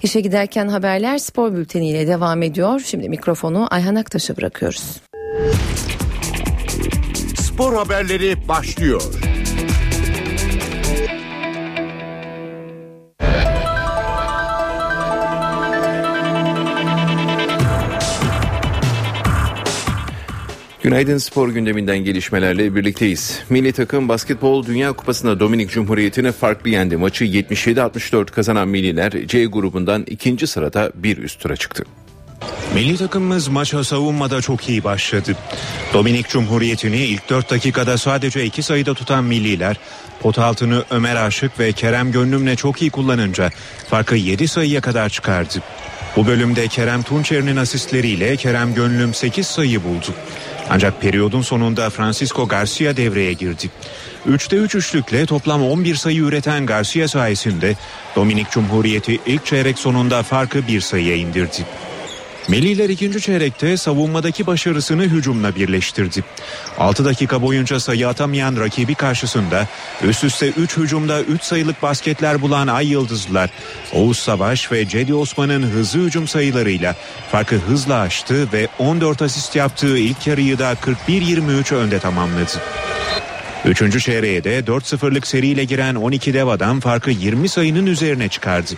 İşe giderken haberler spor bülteniyle devam ediyor. Şimdi mikrofonu Ayhan Aktaş'a bırakıyoruz. Spor haberleri başlıyor. Günaydın spor gündeminden gelişmelerle birlikteyiz. Milli takım basketbol Dünya Kupası'nda Dominik Cumhuriyeti'ni farklı yendi. Maçı 77-64 kazanan milliler C grubundan ikinci sırada bir üst tura çıktı. Milli takımımız maça savunmada çok iyi başladı. Dominik Cumhuriyeti'ni ilk 4 dakikada sadece 2 sayıda tutan milliler pot altını Ömer Aşık ve Kerem Gönlüm'le çok iyi kullanınca farkı 7 sayıya kadar çıkardı. Bu bölümde Kerem Tunçer'in asistleriyle Kerem Gönlüm 8 sayı buldu. Ancak periyodun sonunda Francisco Garcia devreye girdi. 3'te 3 üçlükle toplam 11 sayı üreten Garcia sayesinde Dominik Cumhuriyeti ilk çeyrek sonunda farkı bir sayıya indirdi. Meliler ikinci çeyrekte savunmadaki başarısını hücumla birleştirdi. 6 dakika boyunca sayı atamayan rakibi karşısında üst üste 3 hücumda 3 sayılık basketler bulan Ay Yıldızlılar Oğuz Savaş ve Cedi Osman'ın hızlı hücum sayılarıyla farkı hızla aştı ve 14 asist yaptığı ilk yarıyı da 41-23 önde tamamladı. Üçüncü çeyreğe de 4-0'lık seriyle giren 12 dev adam farkı 20 sayının üzerine çıkardı.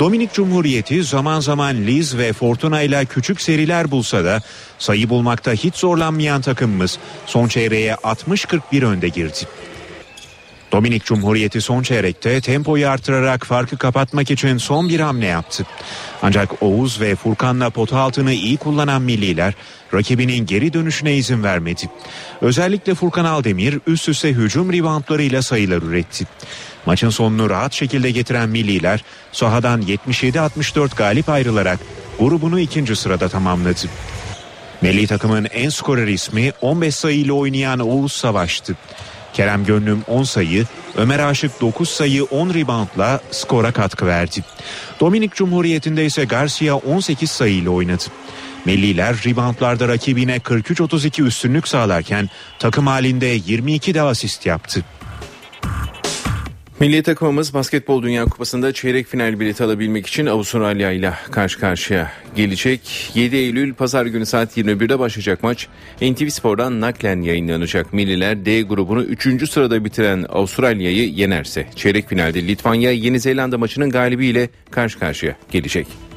Dominik Cumhuriyeti zaman zaman Liz ve Fortuna ile küçük seriler bulsa da sayı bulmakta hiç zorlanmayan takımımız son çeyreğe 60-41 önde girdi. Dominik Cumhuriyeti son çeyrekte tempoyu artırarak farkı kapatmak için son bir hamle yaptı. Ancak Oğuz ve Furkan'la pota altını iyi kullanan milliler rakibinin geri dönüşüne izin vermedi. Özellikle Furkan Aldemir üst üste hücum reboundlarıyla sayılar üretti. Maçın sonunu rahat şekilde getiren milliler sahadan 77-64 galip ayrılarak grubunu ikinci sırada tamamladı. Milli takımın en skorer ismi 15 sayıyla oynayan Oğuz Savaş'tı. Kerem Gönlüm 10 sayı, Ömer Aşık 9 sayı 10 reboundla skora katkı verdi. Dominik Cumhuriyeti'nde ise Garcia 18 sayıyla oynadı. Milliler reboundlarda rakibine 43-32 üstünlük sağlarken takım halinde 22 de asist yaptı. Milli takımımız Basketbol Dünya Kupası'nda çeyrek final bileti alabilmek için Avustralya ile karşı karşıya gelecek. 7 Eylül Pazar günü saat 21'de başlayacak maç NTV Spor'dan naklen yayınlanacak. Milliler D grubunu 3. sırada bitiren Avustralya'yı yenerse çeyrek finalde Litvanya Yeni Zelanda maçının galibiyle karşı karşıya gelecek.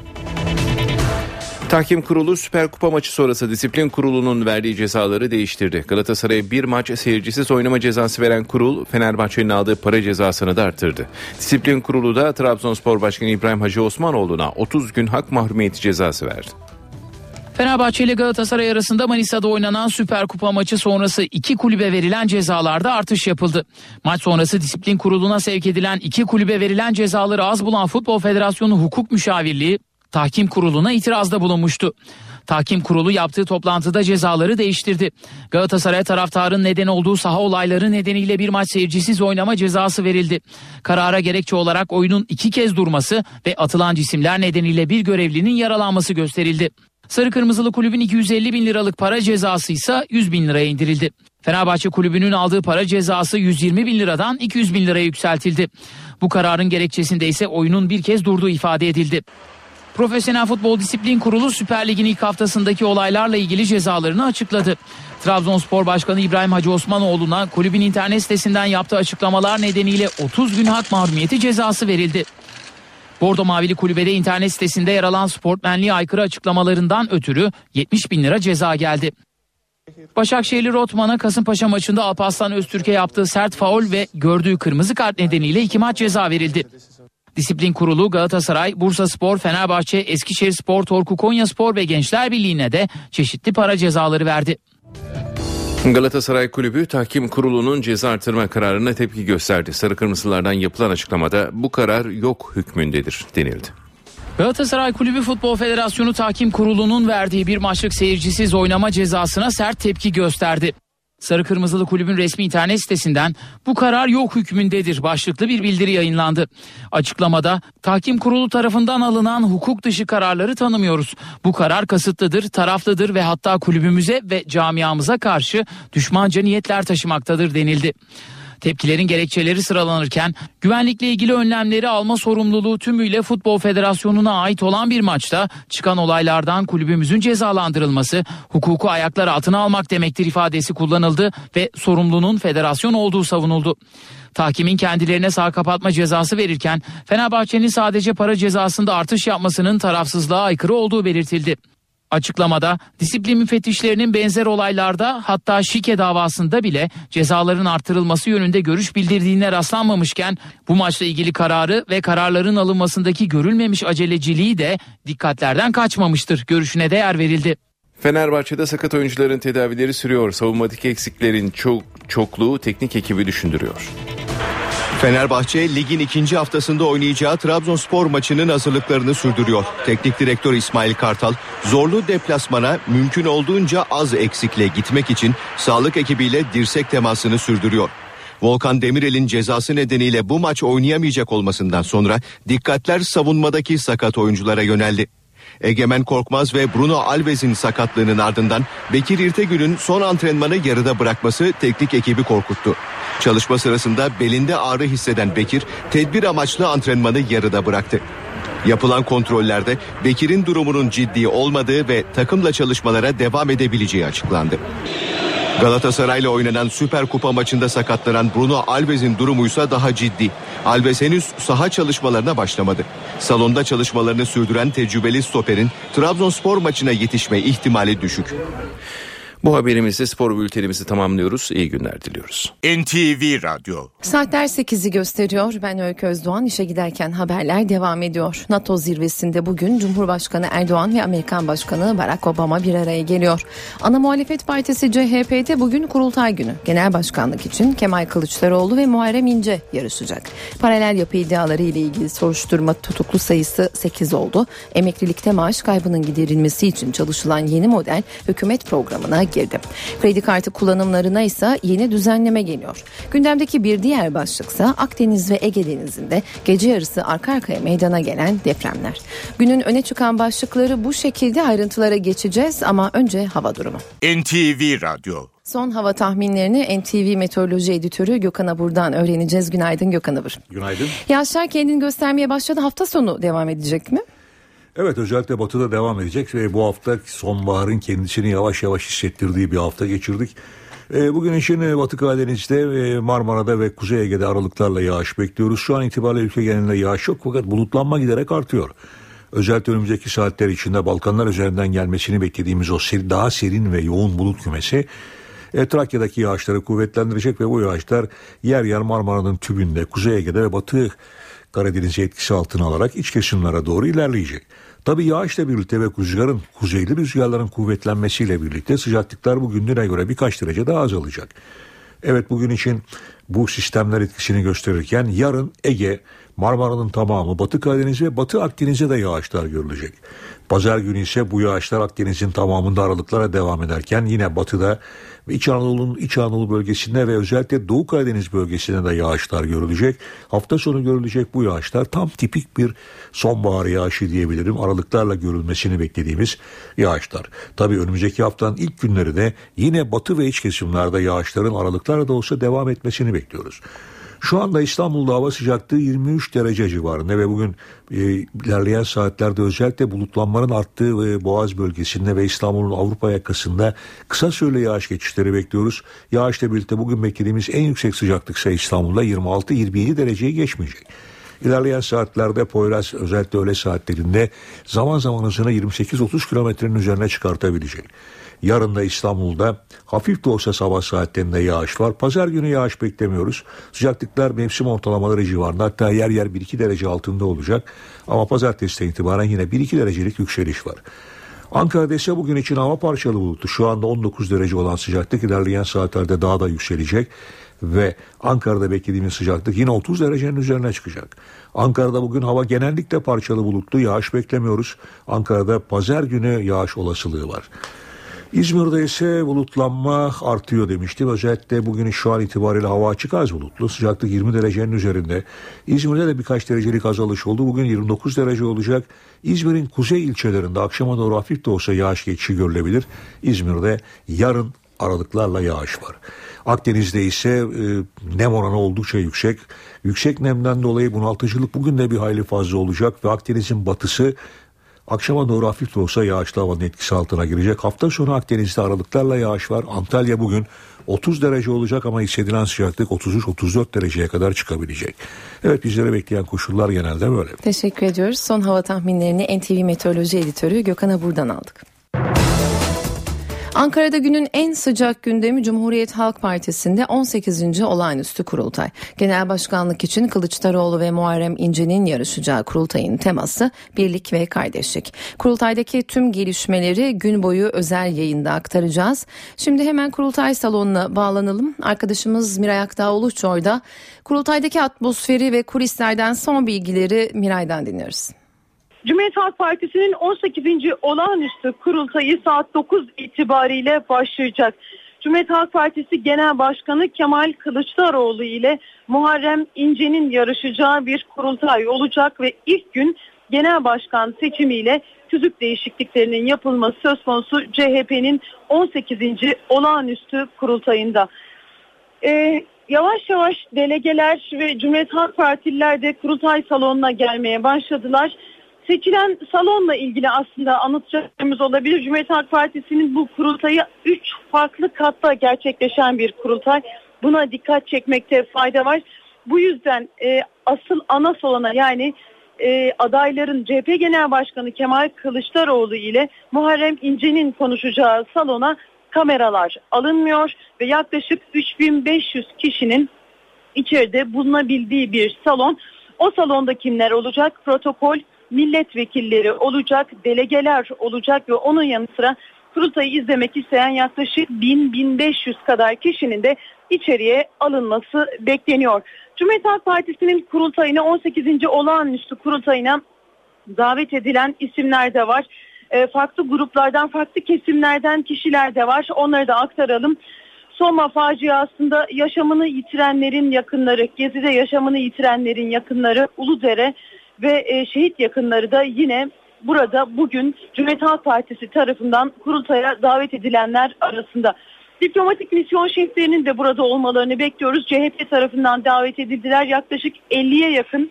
Tahkim Kurulu Süper Kupa maçı sonrası disiplin kurulunun verdiği cezaları değiştirdi. Galatasaray'a bir maç seyircisiz oynama cezası veren kurul Fenerbahçe'nin aldığı para cezasını da arttırdı. Disiplin kurulu da Trabzonspor Başkanı İbrahim Hacı Osmanoğlu'na 30 gün hak mahrumiyeti cezası verdi. Fenerbahçe ile Galatasaray arasında Manisa'da oynanan Süper Kupa maçı sonrası iki kulübe verilen cezalarda artış yapıldı. Maç sonrası disiplin kuruluna sevk edilen iki kulübe verilen cezaları az bulan Futbol Federasyonu Hukuk Müşavirliği tahkim kuruluna itirazda bulunmuştu. Tahkim kurulu yaptığı toplantıda cezaları değiştirdi. Galatasaray taraftarın neden olduğu saha olayları nedeniyle bir maç seyircisiz oynama cezası verildi. Karara gerekçe olarak oyunun iki kez durması ve atılan cisimler nedeniyle bir görevlinin yaralanması gösterildi. Sarı Kırmızılı Kulübün 250 bin liralık para cezası ise 100 bin liraya indirildi. Fenerbahçe Kulübü'nün aldığı para cezası 120 bin liradan 200 bin liraya yükseltildi. Bu kararın gerekçesinde ise oyunun bir kez durduğu ifade edildi. Profesyonel Futbol Disiplin Kurulu Süper Lig'in ilk haftasındaki olaylarla ilgili cezalarını açıkladı. Trabzonspor Başkanı İbrahim Hacı Osmanoğlu'na kulübün internet sitesinden yaptığı açıklamalar nedeniyle 30 gün hak mahrumiyeti cezası verildi. Bordo Mavili Kulübe'de internet sitesinde yer alan sportmenliğe aykırı açıklamalarından ötürü 70 bin lira ceza geldi. Başakşehirli Rotman'a Kasımpaşa maçında Alparslan Öztürk'e yaptığı sert faul ve gördüğü kırmızı kart nedeniyle iki maç ceza verildi. Disiplin Kurulu Galatasaray, Bursa Spor, Fenerbahçe, Eskişehir Spor, Torku Konya Spor ve Gençler Birliği'ne de çeşitli para cezaları verdi. Galatasaray Kulübü Tahkim Kurulu'nun ceza artırma kararına tepki gösterdi. Sarı Kırmızılardan yapılan açıklamada bu karar yok hükmündedir denildi. Galatasaray Kulübü Futbol Federasyonu Tahkim Kurulu'nun verdiği bir maçlık seyircisiz oynama cezasına sert tepki gösterdi. Sarı Kırmızılı Kulübün resmi internet sitesinden bu karar yok hükmündedir başlıklı bir bildiri yayınlandı. Açıklamada tahkim kurulu tarafından alınan hukuk dışı kararları tanımıyoruz. Bu karar kasıtlıdır, taraflıdır ve hatta kulübümüze ve camiamıza karşı düşmanca niyetler taşımaktadır denildi. Tepkilerin gerekçeleri sıralanırken güvenlikle ilgili önlemleri alma sorumluluğu tümüyle Futbol Federasyonu'na ait olan bir maçta çıkan olaylardan kulübümüzün cezalandırılması hukuku ayaklar altına almak demektir ifadesi kullanıldı ve sorumlunun federasyon olduğu savunuldu. Tahkimin kendilerine sağ kapatma cezası verirken Fenerbahçe'nin sadece para cezasında artış yapmasının tarafsızlığa aykırı olduğu belirtildi. Açıklamada disiplin müfettişlerinin benzer olaylarda hatta şike davasında bile cezaların artırılması yönünde görüş bildirdiğine rastlanmamışken bu maçla ilgili kararı ve kararların alınmasındaki görülmemiş aceleciliği de dikkatlerden kaçmamıştır görüşüne de yer verildi. Fenerbahçe'de sakat oyuncuların tedavileri sürüyor. Savunmadaki eksiklerin çok çokluğu teknik ekibi düşündürüyor. Fenerbahçe ligin ikinci haftasında oynayacağı Trabzonspor maçının hazırlıklarını sürdürüyor. Teknik direktör İsmail Kartal zorlu deplasmana mümkün olduğunca az eksikle gitmek için sağlık ekibiyle dirsek temasını sürdürüyor. Volkan Demirel'in cezası nedeniyle bu maç oynayamayacak olmasından sonra dikkatler savunmadaki sakat oyunculara yöneldi. Egemen Korkmaz ve Bruno Alves'in sakatlığının ardından Bekir İrtegül'ün son antrenmanı yarıda bırakması teknik ekibi korkuttu. Çalışma sırasında belinde ağrı hisseden Bekir tedbir amaçlı antrenmanı yarıda bıraktı. Yapılan kontrollerde Bekir'in durumunun ciddi olmadığı ve takımla çalışmalara devam edebileceği açıklandı. Galatasaray'la oynanan Süper Kupa maçında sakatlanan Bruno Alves'in durumuysa daha ciddi. Alves henüz saha çalışmalarına başlamadı. Salonda çalışmalarını sürdüren tecrübeli stoperin Trabzonspor maçına yetişme ihtimali düşük. Bu haberimizle spor bültenimizi tamamlıyoruz. İyi günler diliyoruz. NTV Radyo Saatler 8'i gösteriyor. Ben Öykü Özdoğan işe giderken haberler devam ediyor. NATO zirvesinde bugün Cumhurbaşkanı Erdoğan ve Amerikan Başkanı Barack Obama bir araya geliyor. Ana muhalefet partisi CHP'de bugün kurultay günü. Genel başkanlık için Kemal Kılıçdaroğlu ve Muharrem İnce yarışacak. Paralel yapı iddiaları ile ilgili soruşturma tutuklu sayısı 8 oldu. Emeklilikte maaş kaybının giderilmesi için çalışılan yeni model hükümet programına girdi. Kredi kartı kullanımlarına ise yeni düzenleme geliyor. Gündemdeki bir diğer başlıksa Akdeniz ve Ege Denizi'nde gece yarısı arka arkaya meydana gelen depremler. Günün öne çıkan başlıkları bu şekilde ayrıntılara geçeceğiz ama önce hava durumu. NTV Radyo Son hava tahminlerini NTV Meteoroloji Editörü Gökhan Abur'dan öğreneceğiz. Günaydın Gökhan Abur. Günaydın. Yağışlar kendini göstermeye başladı. Hafta sonu devam edecek mi? Evet özellikle batıda devam edecek ve bu hafta sonbaharın kendisini yavaş yavaş hissettirdiği bir hafta geçirdik. E, bugün için e, Batı Karadeniz'de, e, Marmara'da ve Kuzey Ege'de aralıklarla yağış bekliyoruz. Şu an itibariyle ülke genelinde yağış yok fakat bulutlanma giderek artıyor. Özellikle önümüzdeki saatler içinde Balkanlar üzerinden gelmesini beklediğimiz o seri, daha serin ve yoğun bulut kümesi e, Trakya'daki yağışları kuvvetlendirecek ve bu yağışlar yer yer Marmara'nın tübünde, Kuzey Ege'de ve Batı Karadeniz'i etkisi altına alarak iç kesimlere doğru ilerleyecek. Tabi yağışla birlikte ve rüzgarın, kuzeyli rüzgarların kuvvetlenmesiyle birlikte sıcaklıklar bugüne göre birkaç derece daha azalacak. Evet bugün için bu sistemler etkisini gösterirken yarın Ege, Marmara'nın tamamı, Batı Karadeniz ve Batı Akdeniz'e de yağışlar görülecek. Pazar günü ise bu yağışlar Akdeniz'in tamamında aralıklara devam ederken yine batıda ve İç Anadolu'nun İç Anadolu bölgesinde ve özellikle Doğu Karadeniz bölgesinde de yağışlar görülecek. Hafta sonu görülecek bu yağışlar tam tipik bir sonbahar yağışı diyebilirim. Aralıklarla görülmesini beklediğimiz yağışlar. Tabii önümüzdeki haftanın ilk günleri de yine batı ve iç kesimlerde yağışların aralıklarla da olsa devam etmesini bekliyoruz. Şu anda İstanbul'da hava sıcaklığı 23 derece civarında ve bugün e, ilerleyen saatlerde özellikle bulutlanmanın arttığı ve Boğaz bölgesinde ve İstanbul'un Avrupa yakasında kısa süreli yağış geçişleri bekliyoruz. Yağışla birlikte bugün beklediğimiz en yüksek sıcaklık ise İstanbul'da 26-27 dereceyi geçmeyecek. İlerleyen saatlerde Poyraz özellikle öğle saatlerinde zaman zaman hızını 28-30 kilometrenin üzerine çıkartabilecek. Yarın da İstanbul'da hafif de olsa sabah saatlerinde yağış var. Pazar günü yağış beklemiyoruz. Sıcaklıklar mevsim ortalamaları civarında hatta yer yer 1-2 derece altında olacak. Ama pazartesiden itibaren yine 1-2 derecelik yükseliş var. Ankara'da ise bugün için hava parçalı bulutlu. Şu anda 19 derece olan sıcaklık ilerleyen saatlerde daha da yükselecek ve Ankara'da beklediğimiz sıcaklık yine 30 derecenin üzerine çıkacak. Ankara'da bugün hava genellikle parçalı bulutlu yağış beklemiyoruz. Ankara'da pazar günü yağış olasılığı var. İzmir'de ise bulutlanma artıyor demiştim. Özellikle bugün şu an itibariyle hava açık az bulutlu. Sıcaklık 20 derecenin üzerinde. İzmir'de de birkaç derecelik azalış oldu. Bugün 29 derece olacak. İzmir'in kuzey ilçelerinde akşama doğru hafif de olsa yağış geçişi görülebilir. İzmir'de yarın aralıklarla yağış var. Akdeniz'de ise e, nem oranı oldukça yüksek. Yüksek nemden dolayı bunaltıcılık bugün de bir hayli fazla olacak ve Akdeniz'in batısı Akşama doğru hafif de olsa yağışlı havanın etkisi altına girecek. Hafta sonu Akdeniz'de aralıklarla yağış var. Antalya bugün 30 derece olacak ama hissedilen sıcaklık 33-34 dereceye kadar çıkabilecek. Evet bizlere bekleyen koşullar genelde böyle. Teşekkür ediyoruz. Son hava tahminlerini NTV Meteoroloji Editörü Gökhan Abur'dan aldık. Ankara'da günün en sıcak gündemi Cumhuriyet Halk Partisi'nde 18. olağanüstü kurultay. Genel başkanlık için Kılıçdaroğlu ve Muharrem İnce'nin yarışacağı kurultayın teması birlik ve kardeşlik. Kurultaydaki tüm gelişmeleri gün boyu özel yayında aktaracağız. Şimdi hemen kurultay salonuna bağlanalım. Arkadaşımız Miray Aktağ orada. Kurultaydaki atmosferi ve kulislerden son bilgileri Miray'dan dinliyoruz. Cumhuriyet Halk Partisi'nin 18. olağanüstü kurultayı saat 9 itibariyle başlayacak. Cumhuriyet Halk Partisi Genel Başkanı Kemal Kılıçdaroğlu ile Muharrem İnce'nin yarışacağı bir kurultay olacak ve ilk gün genel başkan seçimiyle tüzük değişikliklerinin yapılması söz konusu CHP'nin 18. olağanüstü kurultayında. Ee, yavaş yavaş delegeler ve Cumhuriyet Halk Partililer de kurultay salonuna gelmeye başladılar. Seçilen salonla ilgili aslında anlatacağımız olabilir. Cumhuriyet Halk Partisi'nin bu kurultayı 3 farklı katta gerçekleşen bir kurultay. Buna dikkat çekmekte fayda var. Bu yüzden e, asıl ana salona yani e, adayların CHP Genel Başkanı Kemal Kılıçdaroğlu ile Muharrem İnce'nin konuşacağı salona kameralar alınmıyor ve yaklaşık 3500 kişinin içeride bulunabildiği bir salon. O salonda kimler olacak? Protokol milletvekilleri olacak, delegeler olacak ve onun yanı sıra kurultayı izlemek isteyen yaklaşık 1000-1500 kadar kişinin de içeriye alınması bekleniyor. Cumhuriyet Halk Partisi'nin kurultayına 18. olağanüstü kurultayına davet edilen isimler de var. E, farklı gruplardan, farklı kesimlerden kişiler de var. Onları da aktaralım. Soma faciasında yaşamını yitirenlerin yakınları, Gezi'de yaşamını yitirenlerin yakınları, Uludere ve e, şehit yakınları da yine burada bugün Cumhuriyet Halk Partisi tarafından kurultaya davet edilenler arasında. Diplomatik misyon şeflerinin de burada olmalarını bekliyoruz. CHP tarafından davet edildiler. Yaklaşık 50'ye yakın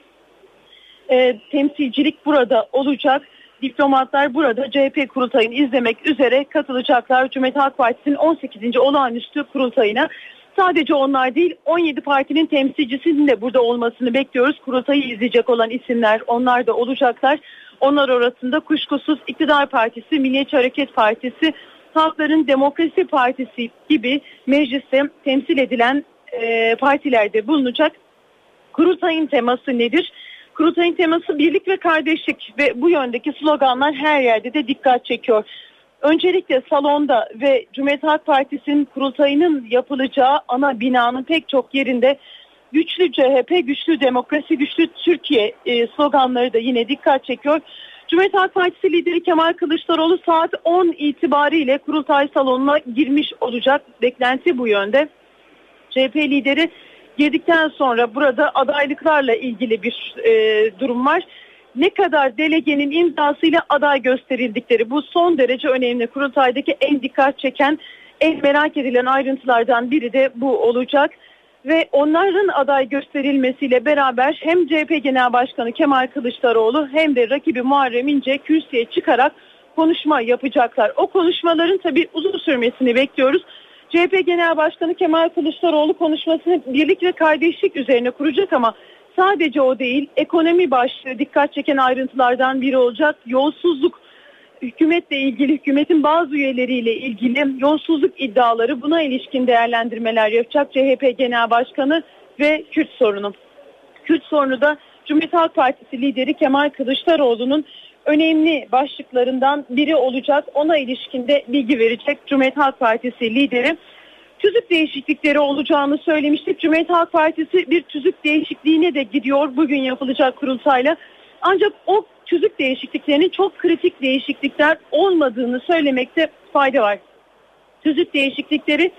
e, temsilcilik burada olacak. Diplomatlar burada CHP kurultayını izlemek üzere katılacaklar. Cumhuriyet Halk Partisi'nin 18. olağanüstü kurultayına. Sadece onlar değil 17 partinin temsilcisinin de burada olmasını bekliyoruz. Kurultayı izleyecek olan isimler onlar da olacaklar. Onlar arasında kuşkusuz İktidar Partisi, Milliyetçi Hareket Partisi, Halkların Demokrasi Partisi gibi mecliste temsil edilen e, partilerde bulunacak. Kurultayın teması nedir? Kurultayın teması birlik ve kardeşlik ve bu yöndeki sloganlar her yerde de dikkat çekiyor. Öncelikle salonda ve Cumhuriyet Halk Partisi'nin kurultayının yapılacağı ana binanın pek çok yerinde güçlü CHP, güçlü demokrasi, güçlü Türkiye e, sloganları da yine dikkat çekiyor. Cumhuriyet Halk Partisi lideri Kemal Kılıçdaroğlu saat 10 itibariyle kurultay salonuna girmiş olacak. Beklenti bu yönde. CHP lideri girdikten sonra burada adaylıklarla ilgili bir e, durum var. Ne kadar delegenin imzasıyla aday gösterildikleri bu son derece önemli. Kurultaydaki en dikkat çeken, en merak edilen ayrıntılardan biri de bu olacak. Ve onların aday gösterilmesiyle beraber hem CHP Genel Başkanı Kemal Kılıçdaroğlu hem de rakibi Muharrem İnce kürsüye çıkarak konuşma yapacaklar. O konuşmaların tabii uzun sürmesini bekliyoruz. CHP Genel Başkanı Kemal Kılıçdaroğlu konuşmasını birlik ve kardeşlik üzerine kuracak ama sadece o değil ekonomi başlığı dikkat çeken ayrıntılardan biri olacak. Yolsuzluk hükümetle ilgili hükümetin bazı üyeleriyle ilgili yolsuzluk iddiaları buna ilişkin değerlendirmeler yapacak CHP Genel Başkanı ve Kürt sorunu. Kürt sorunu da Cumhuriyet Halk Partisi lideri Kemal Kılıçdaroğlu'nun önemli başlıklarından biri olacak. Ona ilişkinde bilgi verecek Cumhuriyet Halk Partisi lideri. Tüzük değişiklikleri olacağını söylemiştik. Cumhuriyet Halk Partisi bir tüzük değişikliğine de gidiyor bugün yapılacak kurultayla. Ancak o tüzük değişikliklerinin çok kritik değişiklikler olmadığını söylemekte fayda var. Tüzük değişiklikleri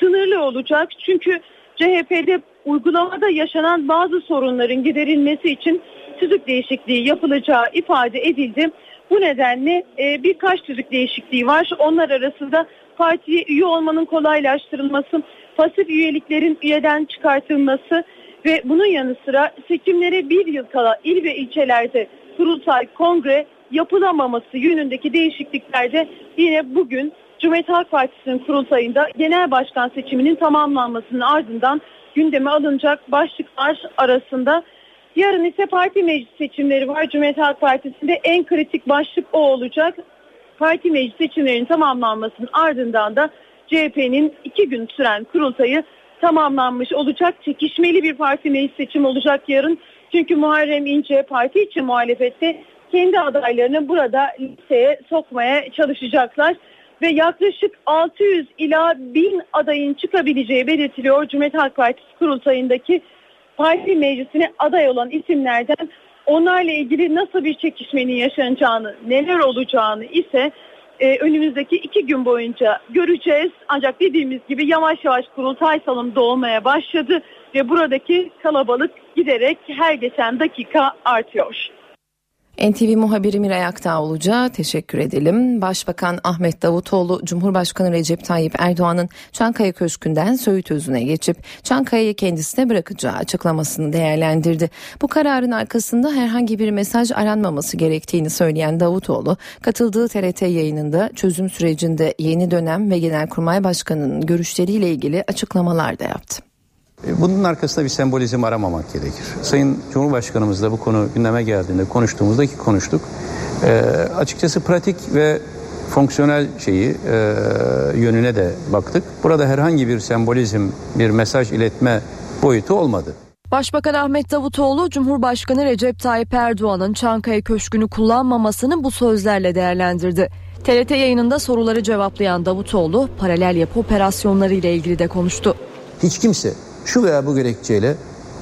sınırlı olacak çünkü CHP'de uygulamada yaşanan bazı sorunların giderilmesi için tüzük değişikliği yapılacağı ifade edildi. Bu nedenle e, birkaç tüzük değişikliği var. Onlar arasında partiye üye olmanın kolaylaştırılması, pasif üyeliklerin üyeden çıkartılması ve bunun yanı sıra seçimlere bir yıl kala il ve ilçelerde kurultay, kongre yapılamaması yönündeki değişikliklerde yine bugün Cumhuriyet Halk Partisi'nin kurultayında genel başkan seçiminin tamamlanmasının ardından gündeme alınacak başlıklar arasında. Yarın ise parti meclis seçimleri var. Cumhuriyet Halk Partisi'nde en kritik başlık o olacak. parti meclis seçimlerinin tamamlanmasının ardından da CHP'nin iki gün süren kurultayı tamamlanmış olacak. Çekişmeli bir parti meclis seçimi olacak yarın. Çünkü Muharrem İnce parti için muhalefette kendi adaylarını burada listeye sokmaya çalışacaklar. Ve yaklaşık 600 ila 1000 adayın çıkabileceği belirtiliyor Cumhuriyet Halk Partisi kurultayındaki parti meclisine aday olan isimlerden onlarla ilgili nasıl bir çekişmenin yaşanacağını, neler olacağını ise e, önümüzdeki iki gün boyunca göreceğiz. Ancak dediğimiz gibi yavaş yavaş kurultay salonu olmaya başladı ve buradaki kalabalık giderek her geçen dakika artıyor. NTV muhabiri Miray Aktağ olacağı teşekkür edelim. Başbakan Ahmet Davutoğlu, Cumhurbaşkanı Recep Tayyip Erdoğan'ın Çankaya Köşkü'nden Söğüt Özü'ne geçip Çankaya'yı kendisine bırakacağı açıklamasını değerlendirdi. Bu kararın arkasında herhangi bir mesaj aranmaması gerektiğini söyleyen Davutoğlu, katıldığı TRT yayınında çözüm sürecinde yeni dönem ve Genelkurmay Başkanı'nın görüşleriyle ilgili açıklamalar da yaptı. E, bunun arkasında bir sembolizm aramamak gerekir. Sayın Cumhurbaşkanımız da bu konu gündeme geldiğinde konuştuğumuzda ki konuştuk. E, açıkçası pratik ve fonksiyonel şeyi e, yönüne de baktık. Burada herhangi bir sembolizm, bir mesaj iletme boyutu olmadı. Başbakan Ahmet Davutoğlu, Cumhurbaşkanı Recep Tayyip Erdoğan'ın Çankaya Köşkü'nü kullanmamasını bu sözlerle değerlendirdi. TRT yayınında soruları cevaplayan Davutoğlu, paralel yapı operasyonları ile ilgili de konuştu. Hiç kimse şu veya bu gerekçeyle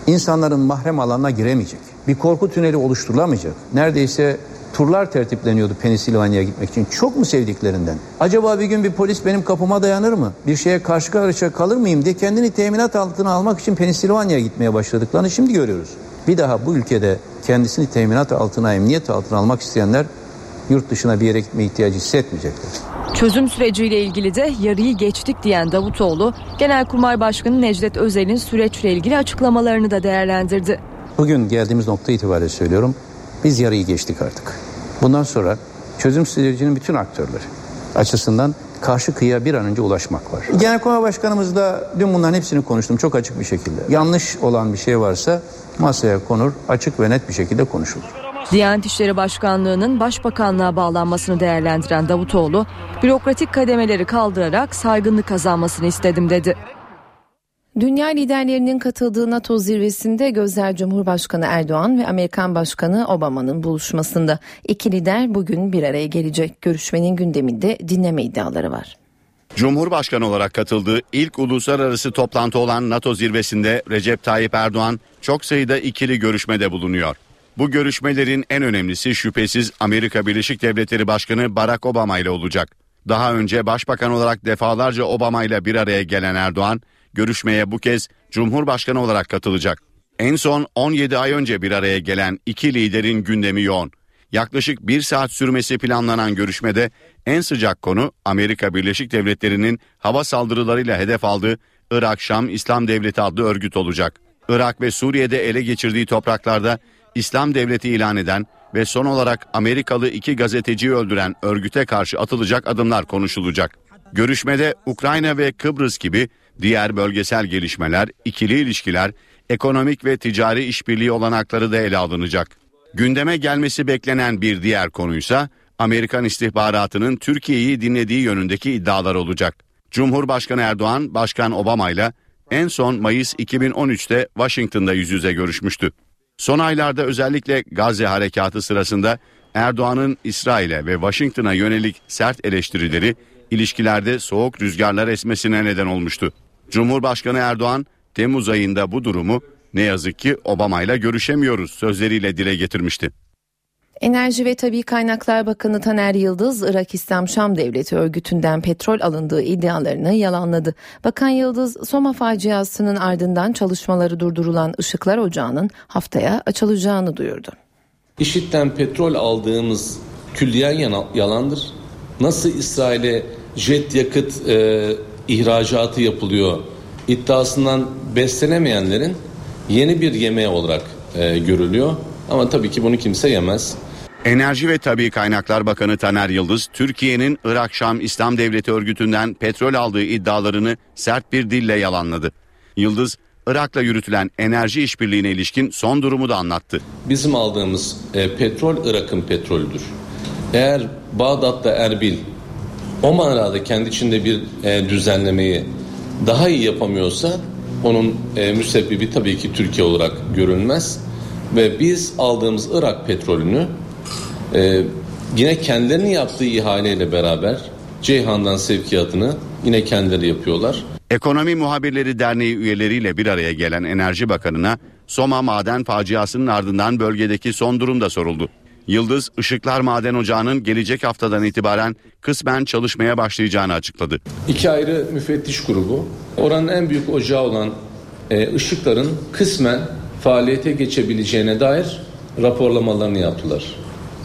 insanların mahrem alanına giremeyecek. Bir korku tüneli oluşturulamayacak. Neredeyse turlar tertipleniyordu Pensilvanya'ya gitmek için. Çok mu sevdiklerinden? Acaba bir gün bir polis benim kapıma dayanır mı? Bir şeye karşı karşıya kalır mıyım diye kendini teminat altına almak için Pensilvanya'ya gitmeye başladıklarını şimdi görüyoruz. Bir daha bu ülkede kendisini teminat altına, emniyet altına almak isteyenler yurt dışına bir yere gitme ihtiyacı hissetmeyecekler. Çözüm süreciyle ilgili de yarıyı geçtik diyen Davutoğlu, Genelkurmay Başkanı Necdet Özel'in süreçle ilgili açıklamalarını da değerlendirdi. Bugün geldiğimiz nokta itibariyle söylüyorum. Biz yarıyı geçtik artık. Bundan sonra çözüm sürecinin bütün aktörleri açısından karşı kıyıya bir an önce ulaşmak var. Genelkurmay Başkanımız da dün bunların hepsini konuştum çok açık bir şekilde. Yanlış olan bir şey varsa masaya konur, açık ve net bir şekilde konuşulur. Diyanet İşleri Başkanlığı'nın başbakanlığa bağlanmasını değerlendiren Davutoğlu, bürokratik kademeleri kaldırarak saygınlık kazanmasını istedim dedi. Dünya liderlerinin katıldığı NATO zirvesinde gözler Cumhurbaşkanı Erdoğan ve Amerikan Başkanı Obama'nın buluşmasında. İki lider bugün bir araya gelecek. Görüşmenin gündeminde dinleme iddiaları var. Cumhurbaşkanı olarak katıldığı ilk uluslararası toplantı olan NATO zirvesinde Recep Tayyip Erdoğan çok sayıda ikili görüşmede bulunuyor. Bu görüşmelerin en önemlisi şüphesiz Amerika Birleşik Devletleri Başkanı Barack Obama ile olacak. Daha önce başbakan olarak defalarca Obama ile bir araya gelen Erdoğan, görüşmeye bu kez Cumhurbaşkanı olarak katılacak. En son 17 ay önce bir araya gelen iki liderin gündemi yoğun. Yaklaşık bir saat sürmesi planlanan görüşmede en sıcak konu Amerika Birleşik Devletleri'nin hava saldırılarıyla hedef aldığı Irak Şam İslam Devleti adlı örgüt olacak. Irak ve Suriye'de ele geçirdiği topraklarda İslam Devleti ilan eden ve son olarak Amerikalı iki gazeteciyi öldüren örgüte karşı atılacak adımlar konuşulacak. Görüşmede Ukrayna ve Kıbrıs gibi diğer bölgesel gelişmeler, ikili ilişkiler, ekonomik ve ticari işbirliği olanakları da ele alınacak. Gündeme gelmesi beklenen bir diğer konuysa Amerikan istihbaratının Türkiye'yi dinlediği yönündeki iddialar olacak. Cumhurbaşkanı Erdoğan, Başkan Obama ile en son Mayıs 2013'te Washington'da yüz yüze görüşmüştü. Son aylarda özellikle Gazze harekatı sırasında Erdoğan'ın İsrail'e ve Washington'a yönelik sert eleştirileri ilişkilerde soğuk rüzgarlar esmesine neden olmuştu. Cumhurbaşkanı Erdoğan Temmuz ayında bu durumu ne yazık ki Obama ile görüşemiyoruz sözleriyle dile getirmişti. Enerji ve Tabi Kaynaklar Bakanı Taner Yıldız, Irak İslam Şam Devleti örgütünden petrol alındığı iddialarını yalanladı. Bakan Yıldız, Soma faciasının ardından çalışmaları durdurulan Işıklar Ocağı'nın haftaya açılacağını duyurdu. İşitten petrol aldığımız külliyen yalandır. Nasıl İsrail'e jet yakıt e, ihracatı yapılıyor iddiasından beslenemeyenlerin yeni bir yemeği olarak e, görülüyor. Ama tabii ki bunu kimse yemez. Enerji ve Tabi Kaynaklar Bakanı Taner Yıldız, Türkiye'nin Irak Şam İslam Devleti örgütünden petrol aldığı iddialarını sert bir dille yalanladı. Yıldız, Irak'la yürütülen enerji işbirliğine ilişkin son durumu da anlattı. Bizim aldığımız e, petrol Irak'ın petrolüdür. Eğer Bağdat'ta Erbil o manada kendi içinde bir e, düzenlemeyi daha iyi yapamıyorsa onun e, müsebbibi tabii ki Türkiye olarak görülmez. Ve biz aldığımız Irak petrolünü e, yine kendilerinin yaptığı ihaleyle beraber Ceyhan'dan sevkiyatını yine kendileri yapıyorlar. Ekonomi Muhabirleri Derneği üyeleriyle bir araya gelen Enerji Bakanı'na Soma maden faciasının ardından bölgedeki son durum da soruldu. Yıldız Işıklar Maden Ocağı'nın gelecek haftadan itibaren kısmen çalışmaya başlayacağını açıkladı. İki ayrı müfettiş grubu oranın en büyük ocağı olan e, ışıkların kısmen faaliyete geçebileceğine dair raporlamalarını yaptılar.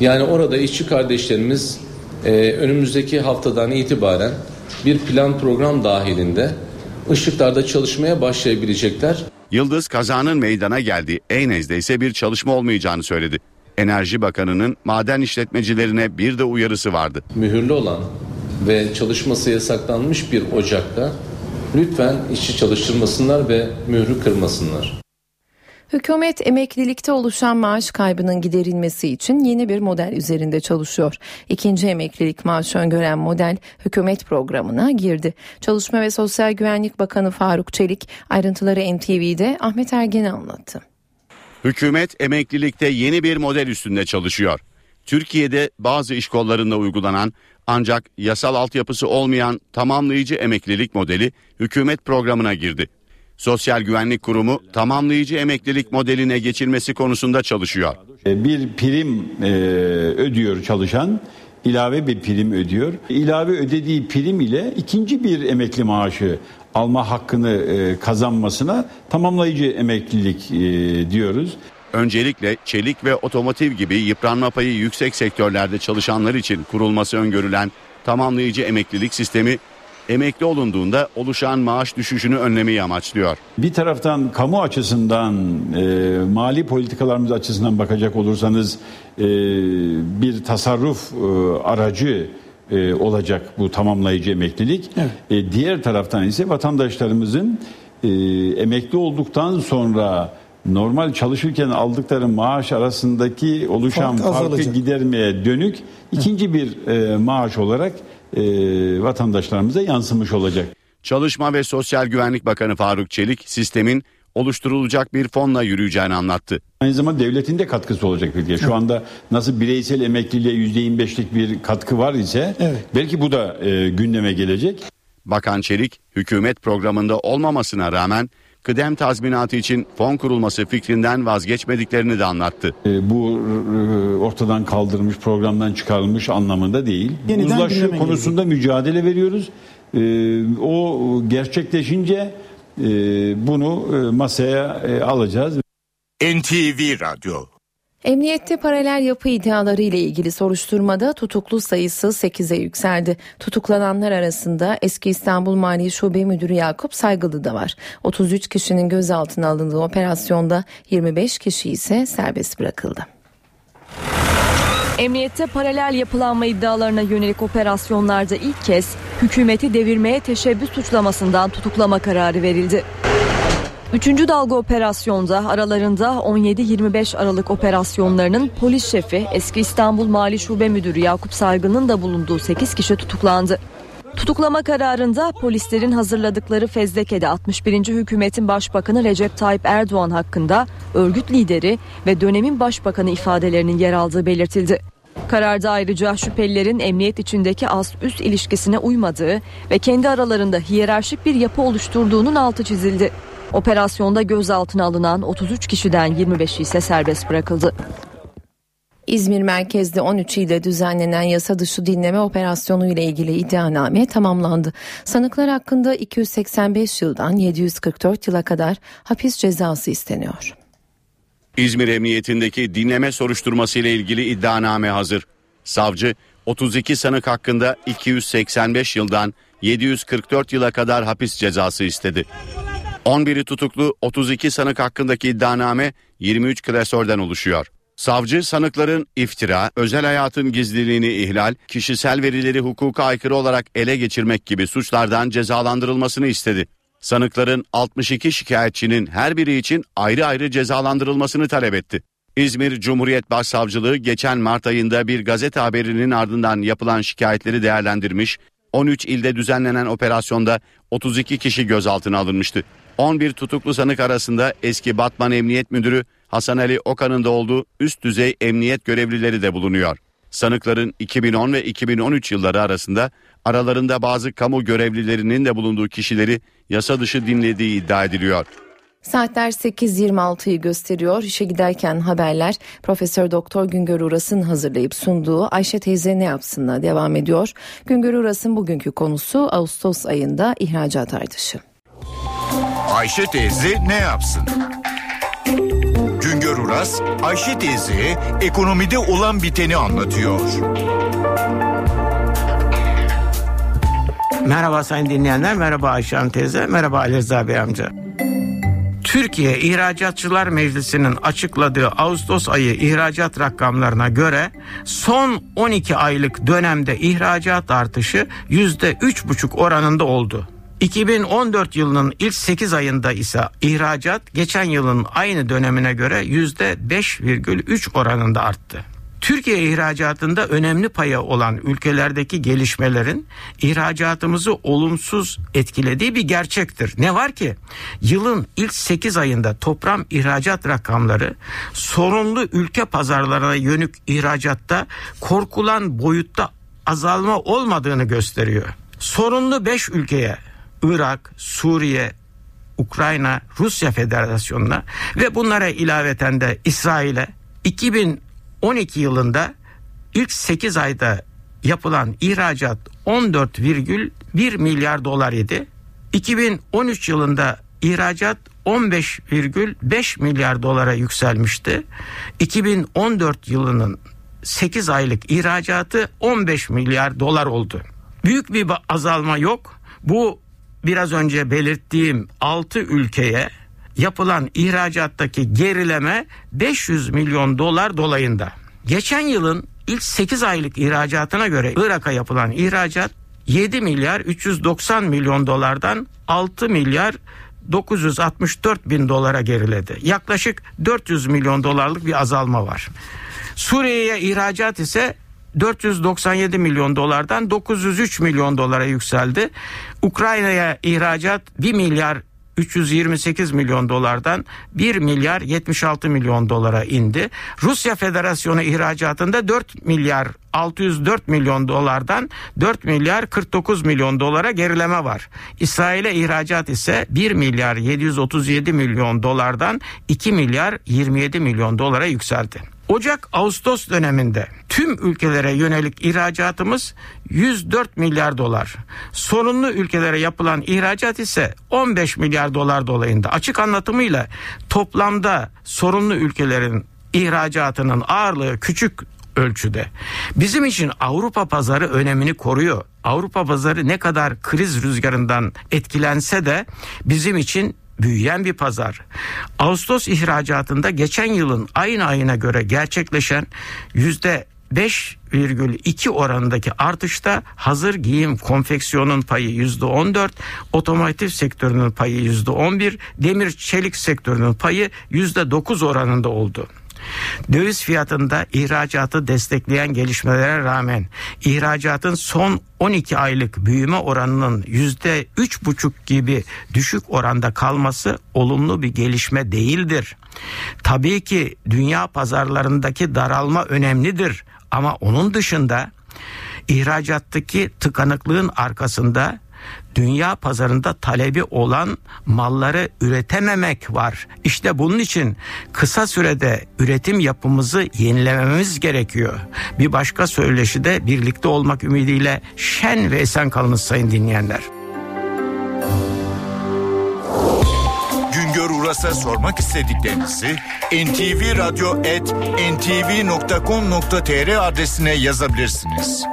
Yani orada işçi kardeşlerimiz e, önümüzdeki haftadan itibaren bir plan program dahilinde ışıklarda çalışmaya başlayabilecekler. Yıldız kazanın meydana geldiği Eynez'de ise bir çalışma olmayacağını söyledi. Enerji Bakanı'nın maden işletmecilerine bir de uyarısı vardı. Mühürlü olan ve çalışması yasaklanmış bir ocakta lütfen işçi çalıştırmasınlar ve mührü kırmasınlar. Hükümet emeklilikte oluşan maaş kaybının giderilmesi için yeni bir model üzerinde çalışıyor. İkinci emeklilik maaşı öngören model hükümet programına girdi. Çalışma ve Sosyal Güvenlik Bakanı Faruk Çelik ayrıntıları NTV'de Ahmet Ergen'e anlattı. Hükümet emeklilikte yeni bir model üstünde çalışıyor. Türkiye'de bazı iş kollarında uygulanan ancak yasal altyapısı olmayan tamamlayıcı emeklilik modeli hükümet programına girdi. Sosyal Güvenlik Kurumu tamamlayıcı emeklilik modeline geçilmesi konusunda çalışıyor. Bir prim e, ödüyor çalışan, ilave bir prim ödüyor. İlave ödediği prim ile ikinci bir emekli maaşı alma hakkını e, kazanmasına tamamlayıcı emeklilik e, diyoruz. Öncelikle çelik ve otomotiv gibi yıpranma payı yüksek sektörlerde çalışanlar için kurulması öngörülen tamamlayıcı emeklilik sistemi emekli olunduğunda oluşan maaş düşüşünü önlemeyi amaçlıyor. Bir taraftan kamu açısından e, mali politikalarımız açısından bakacak olursanız e, bir tasarruf e, aracı e, olacak bu tamamlayıcı emeklilik. Evet. E, diğer taraftan ise vatandaşlarımızın e, emekli olduktan sonra normal çalışırken aldıkları maaş arasındaki oluşan Fark farkı azalacak. gidermeye dönük ikinci bir e, maaş olarak e, vatandaşlarımıza yansımış olacak. Çalışma ve Sosyal Güvenlik Bakanı Faruk Çelik sistemin oluşturulacak bir fonla yürüyeceğini anlattı. Aynı zamanda devletin de katkısı olacak bir diye. Şu anda nasıl bireysel emekliliğe %25'lik bir katkı var ise evet. belki bu da e, gündeme gelecek. Bakan Çelik hükümet programında olmamasına rağmen kıdem tazminatı için fon kurulması fikrinden vazgeçmediklerini de anlattı. E, bu e, ortadan kaldırılmış programdan çıkarılmış anlamında değil. Yeniden Uzlaşı konusunda gelecek. mücadele veriyoruz. E, o gerçekleşince e, bunu e, masaya e, alacağız. NTV Radyo Emniyette paralel yapı iddiaları ile ilgili soruşturmada tutuklu sayısı 8'e yükseldi. Tutuklananlar arasında eski İstanbul Mali Şube Müdürü Yakup Saygılı da var. 33 kişinin gözaltına alındığı operasyonda 25 kişi ise serbest bırakıldı. Emniyette paralel yapılanma iddialarına yönelik operasyonlarda ilk kez hükümeti devirmeye teşebbüs suçlamasından tutuklama kararı verildi. Üçüncü dalga operasyonda aralarında 17-25 Aralık operasyonlarının polis şefi eski İstanbul Mali Şube Müdürü Yakup Saygın'ın da bulunduğu 8 kişi tutuklandı. Tutuklama kararında polislerin hazırladıkları fezlekede 61. hükümetin başbakanı Recep Tayyip Erdoğan hakkında örgüt lideri ve dönemin başbakanı ifadelerinin yer aldığı belirtildi. Kararda ayrıca şüphelilerin emniyet içindeki ast-üst ilişkisine uymadığı ve kendi aralarında hiyerarşik bir yapı oluşturduğunun altı çizildi. Operasyonda gözaltına alınan 33 kişiden 25'i ise serbest bırakıldı. İzmir merkezde 13 ile düzenlenen yasa dışı dinleme operasyonu ile ilgili iddianame tamamlandı. Sanıklar hakkında 285 yıldan 744 yıla kadar hapis cezası isteniyor. İzmir Emniyetindeki dinleme soruşturması ile ilgili iddianame hazır. Savcı 32 sanık hakkında 285 yıldan 744 yıla kadar hapis cezası istedi. 11'i tutuklu 32 sanık hakkındaki iddianame 23 klasörden oluşuyor. Savcı sanıkların iftira, özel hayatın gizliliğini ihlal, kişisel verileri hukuka aykırı olarak ele geçirmek gibi suçlardan cezalandırılmasını istedi. Sanıkların 62 şikayetçinin her biri için ayrı ayrı cezalandırılmasını talep etti. İzmir Cumhuriyet Başsavcılığı geçen Mart ayında bir gazete haberinin ardından yapılan şikayetleri değerlendirmiş, 13 ilde düzenlenen operasyonda 32 kişi gözaltına alınmıştı. 11 tutuklu sanık arasında eski Batman Emniyet Müdürü Hasan Ali Okan'ın da olduğu üst düzey emniyet görevlileri de bulunuyor. Sanıkların 2010 ve 2013 yılları arasında aralarında bazı kamu görevlilerinin de bulunduğu kişileri yasa dışı dinlediği iddia ediliyor. Saatler 8.26'yı gösteriyor. İşe giderken haberler Profesör Doktor Güngör Uras'ın hazırlayıp sunduğu Ayşe teyze ne yapsınla devam ediyor. Güngör Uras'ın bugünkü konusu Ağustos ayında ihracat artışı. Ayşe teyze ne yapsın? Güngör Uras, Ayşe teyze ekonomide olan biteni anlatıyor. Merhaba sayın dinleyenler, merhaba Ayşe Hanım teyze, merhaba Ali Rıza Bey amca. Türkiye İhracatçılar Meclisi'nin açıkladığı Ağustos ayı ihracat rakamlarına göre son 12 aylık dönemde ihracat artışı %3,5 oranında oldu. 2014 yılının ilk 8 ayında ise ihracat geçen yılın aynı dönemine göre %5,3 oranında arttı. Türkiye ihracatında önemli paya olan ülkelerdeki gelişmelerin ihracatımızı olumsuz etkilediği bir gerçektir. Ne var ki yılın ilk 8 ayında toplam ihracat rakamları sorunlu ülke pazarlarına yönük ihracatta korkulan boyutta azalma olmadığını gösteriyor. Sorunlu 5 ülkeye Irak, Suriye, Ukrayna, Rusya Federasyonu'na ve bunlara ilaveten de İsrail'e 2012 yılında ilk 8 ayda yapılan ihracat 14,1 milyar dolar idi. 2013 yılında ihracat 15,5 milyar dolara yükselmişti. 2014 yılının 8 aylık ihracatı 15 milyar dolar oldu. Büyük bir azalma yok. Bu biraz önce belirttiğim 6 ülkeye yapılan ihracattaki gerileme 500 milyon dolar dolayında. Geçen yılın ilk 8 aylık ihracatına göre Irak'a yapılan ihracat 7 milyar 390 milyon dolardan 6 milyar 964 bin dolara geriledi. Yaklaşık 400 milyon dolarlık bir azalma var. Suriye'ye ihracat ise 497 milyon dolardan 903 milyon dolara yükseldi. Ukrayna'ya ihracat 1 milyar 328 milyon dolardan 1 milyar 76 milyon dolara indi. Rusya Federasyonu ihracatında 4 milyar 604 milyon dolardan 4 milyar 49 milyon dolara gerileme var. İsrail'e ihracat ise 1 milyar 737 milyon dolardan 2 milyar 27 milyon dolara yükseldi. Ocak-Ağustos döneminde tüm ülkelere yönelik ihracatımız 104 milyar dolar. Sorunlu ülkelere yapılan ihracat ise 15 milyar dolar dolayında. Açık anlatımıyla toplamda sorunlu ülkelerin ihracatının ağırlığı küçük ölçüde. Bizim için Avrupa pazarı önemini koruyor. Avrupa pazarı ne kadar kriz rüzgarından etkilense de bizim için büyüyen bir pazar. Ağustos ihracatında geçen yılın aynı ayına göre gerçekleşen yüzde 5,2 oranındaki artışta hazır giyim konfeksiyonun payı yüzde 14, otomotiv sektörünün payı yüzde 11, demir çelik sektörünün payı yüzde 9 oranında oldu. Döviz fiyatında ihracatı destekleyen gelişmelere rağmen ihracatın son 12 aylık büyüme oranının yüzde üç buçuk gibi düşük oranda kalması olumlu bir gelişme değildir. Tabii ki dünya pazarlarındaki daralma önemlidir ama onun dışında ihracattaki tıkanıklığın arkasında dünya pazarında talebi olan malları üretememek var. İşte bunun için kısa sürede üretim yapımızı yenilememiz gerekiyor. Bir başka söyleşi de birlikte olmak ümidiyle şen ve esen kalınız sayın dinleyenler. Güngör Uras'a sormak istediklerinizi ntvradio.ntv.com.tr adresine yazabilirsiniz.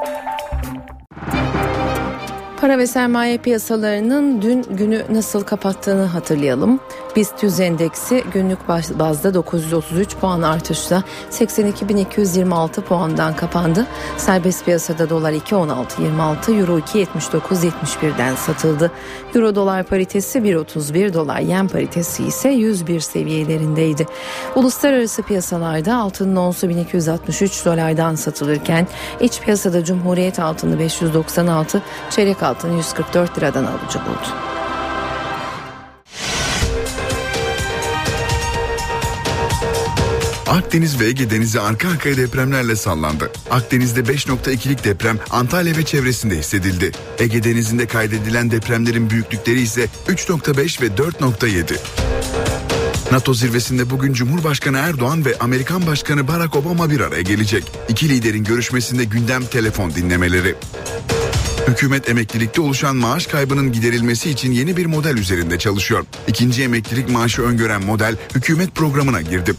Para ve sermaye piyasalarının dün günü nasıl kapattığını hatırlayalım. BIST 100 endeksi günlük bazda 933 puan artışla 82.226 puandan kapandı. Serbest piyasada dolar 2.16.26, euro 2.79.71'den satıldı. Euro dolar paritesi 1.31, dolar yen paritesi ise 101 seviyelerindeydi. Uluslararası piyasalarda altının onsu 1263 dolardan satılırken iç piyasada Cumhuriyet altını 596, çeyrek altını 144 liradan alıcı buldu. Akdeniz ve Ege Denizi arka arkaya depremlerle sallandı. Akdeniz'de 5.2'lik deprem Antalya ve çevresinde hissedildi. Ege Denizi'nde kaydedilen depremlerin büyüklükleri ise 3.5 ve 4.7. NATO zirvesinde bugün Cumhurbaşkanı Erdoğan ve Amerikan Başkanı Barack Obama bir araya gelecek. İki liderin görüşmesinde gündem telefon dinlemeleri. Hükümet emeklilikte oluşan maaş kaybının giderilmesi için yeni bir model üzerinde çalışıyor. İkinci emeklilik maaşı öngören model hükümet programına girdi.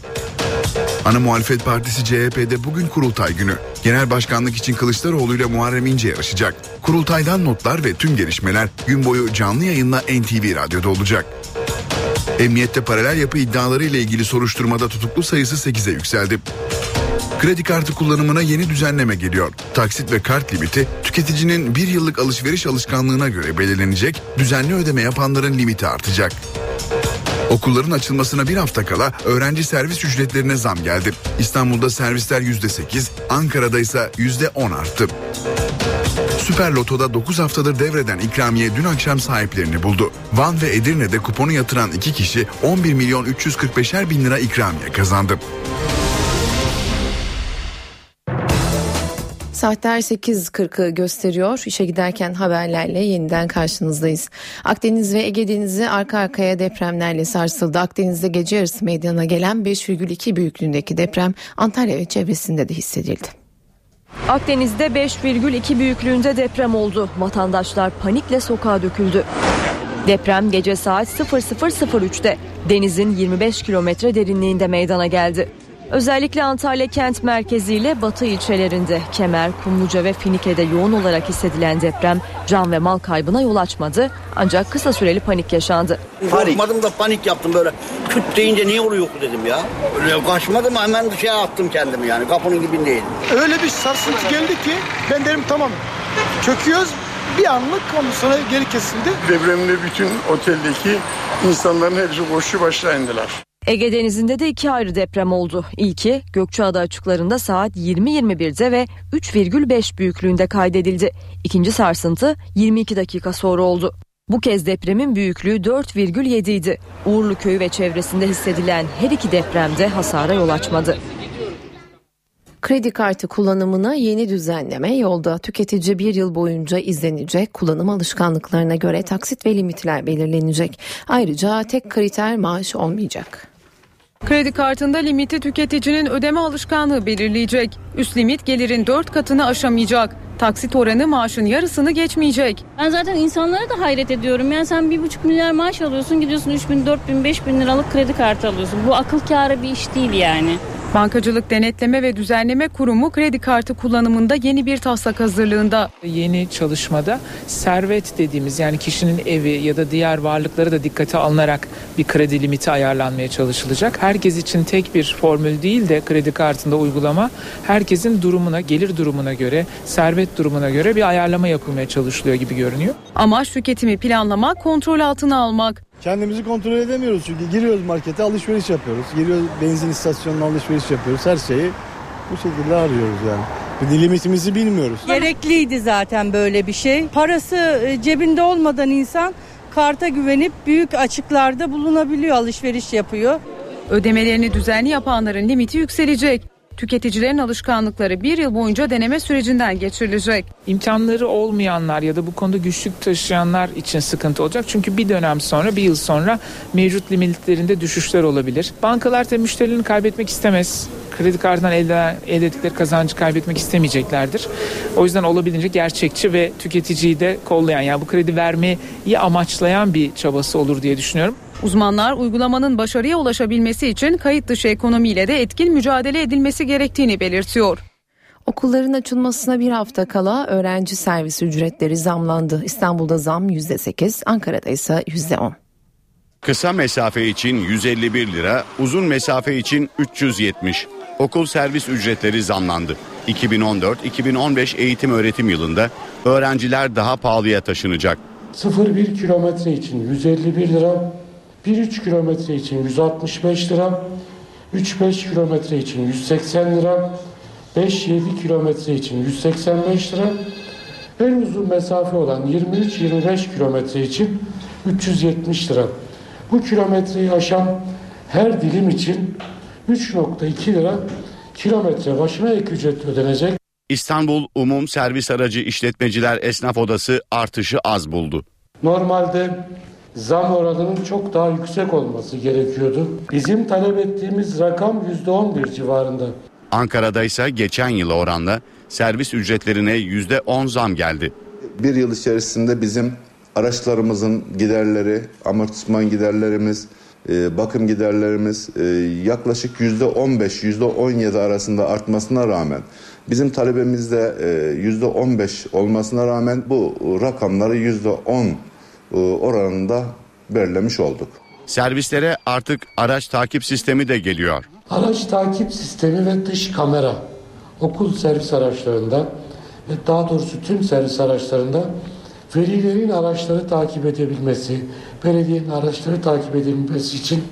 Ana Muhalefet Partisi CHP'de bugün kurultay günü. Genel başkanlık için Kılıçdaroğlu ile Muharrem İnce yarışacak. Kurultaydan notlar ve tüm gelişmeler gün boyu canlı yayınla NTV Radyo'da olacak. Emniyette paralel yapı iddiaları ile ilgili soruşturmada tutuklu sayısı 8'e yükseldi. Kredi kartı kullanımına yeni düzenleme geliyor. Taksit ve kart limiti tüketicinin bir yıllık alışveriş alışkanlığına göre belirlenecek, düzenli ödeme yapanların limiti artacak. Okulların açılmasına bir hafta kala öğrenci servis ücretlerine zam geldi. İstanbul'da servisler %8, Ankara'da ise %10 arttı. Süper Loto'da 9 haftadır devreden ikramiye dün akşam sahiplerini buldu. Van ve Edirne'de kuponu yatıran iki kişi 11 milyon 345'er bin lira ikramiye kazandı. Saatler 8.40'ı gösteriyor. İşe giderken haberlerle yeniden karşınızdayız. Akdeniz ve Ege Denizi arka arkaya depremlerle sarsıldı. Akdeniz'de gece yarısı meydana gelen 5,2 büyüklüğündeki deprem Antalya ve çevresinde de hissedildi. Akdeniz'de 5,2 büyüklüğünde deprem oldu. Vatandaşlar panikle sokağa döküldü. Deprem gece saat 00.03'te denizin 25 kilometre derinliğinde meydana geldi. Özellikle Antalya kent merkeziyle batı ilçelerinde Kemer, Kumluca ve Finike'de yoğun olarak hissedilen deprem can ve mal kaybına yol açmadı ancak kısa süreli panik yaşandı. Korkmadım da panik yaptım böyle küt deyince niye oluyor dedim ya. Öyle kaçmadım hemen dışarı attım kendimi yani kapının dibindeydim. Öyle bir sarsıntı geldi ki ben dedim tamam çöküyoruz bir anlık ondan sonra geri kesildi. Depremde bütün oteldeki insanların hepsi koşu başla indiler. Ege Denizi'nde de iki ayrı deprem oldu. İlki Gökçeada açıklarında saat 20.21'de ve 3,5 büyüklüğünde kaydedildi. İkinci sarsıntı 22 dakika sonra oldu. Bu kez depremin büyüklüğü 4,7 idi. Uğurlu Köyü ve çevresinde hissedilen her iki depremde hasara yol açmadı. Kredi kartı kullanımına yeni düzenleme yolda. Tüketici bir yıl boyunca izlenecek. Kullanım alışkanlıklarına göre taksit ve limitler belirlenecek. Ayrıca tek kriter maaş olmayacak. Kredi kartında limiti tüketicinin ödeme alışkanlığı belirleyecek. Üst limit gelirin 4 katını aşamayacak. Taksit oranı maaşın yarısını geçmeyecek. Ben zaten insanlara da hayret ediyorum. Yani sen bir buçuk milyar maaş alıyorsun gidiyorsun 3 bin, 4 bin, 5 bin liralık kredi kartı alıyorsun. Bu akıl kârı bir iş değil yani. Bankacılık Denetleme ve Düzenleme Kurumu kredi kartı kullanımında yeni bir taslak hazırlığında. Yeni çalışmada servet dediğimiz yani kişinin evi ya da diğer varlıkları da dikkate alınarak bir kredi limiti ayarlanmaya çalışılacak. Herkes için tek bir formül değil de kredi kartında uygulama herkesin durumuna, gelir durumuna göre, servet durumuna göre bir ayarlama yapılmaya çalışılıyor gibi görünüyor. Amaç tüketimi planlamak, kontrol altına almak. Kendimizi kontrol edemiyoruz çünkü giriyoruz markete alışveriş yapıyoruz. Giriyoruz benzin istasyonuna alışveriş yapıyoruz. Her şeyi bu şekilde arıyoruz yani. Bir limitimizi bilmiyoruz. Gerekliydi zaten böyle bir şey. Parası e, cebinde olmadan insan karta güvenip büyük açıklarda bulunabiliyor, alışveriş yapıyor. Ödemelerini düzenli yapanların limiti yükselecek. Tüketicilerin alışkanlıkları bir yıl boyunca deneme sürecinden geçirilecek. İmkanları olmayanlar ya da bu konuda güçlük taşıyanlar için sıkıntı olacak. Çünkü bir dönem sonra, bir yıl sonra mevcut limitlerinde düşüşler olabilir. Bankalar da müşterilerini kaybetmek istemez. Kredi kartından elde, elde ettikleri kazancı kaybetmek istemeyeceklerdir. O yüzden olabildiğince gerçekçi ve tüketiciyi de kollayan yani bu kredi vermeyi amaçlayan bir çabası olur diye düşünüyorum. Uzmanlar uygulamanın başarıya ulaşabilmesi için kayıt dışı ekonomiyle de etkin mücadele edilmesi gerektiğini belirtiyor. Okulların açılmasına bir hafta kala öğrenci servis ücretleri zamlandı. İstanbul'da zam %8, Ankara'da ise %10. Kısa mesafe için 151 lira, uzun mesafe için 370. Okul servis ücretleri zamlandı. 2014-2015 eğitim öğretim yılında öğrenciler daha pahalıya taşınacak. 0-1 kilometre için 151 lira, 1-3 kilometre için 165 lira, 3-5 kilometre için 180 lira, 5-7 kilometre için 185 lira, en uzun mesafe olan 23-25 kilometre için 370 lira. Bu kilometreyi aşan her dilim için 3.2 lira kilometre başına ek ücret ödenecek. İstanbul Umum Servis Aracı İşletmeciler Esnaf Odası artışı az buldu. Normalde zam oranının çok daha yüksek olması gerekiyordu. Bizim talep ettiğimiz rakam %11 civarında. Ankara'da ise geçen yıla oranla servis ücretlerine %10 zam geldi. Bir yıl içerisinde bizim araçlarımızın giderleri, amortisman giderlerimiz, bakım giderlerimiz e, yaklaşık %15, %17 arasında artmasına rağmen bizim talebimizde e, %15 olmasına rağmen bu rakamları %10 oranında belirlemiş olduk. Servislere artık araç takip sistemi de geliyor. Araç takip sistemi ve dış kamera okul servis araçlarında ve daha doğrusu tüm servis araçlarında velilerin araçları takip edebilmesi, belediyenin araçları takip edebilmesi için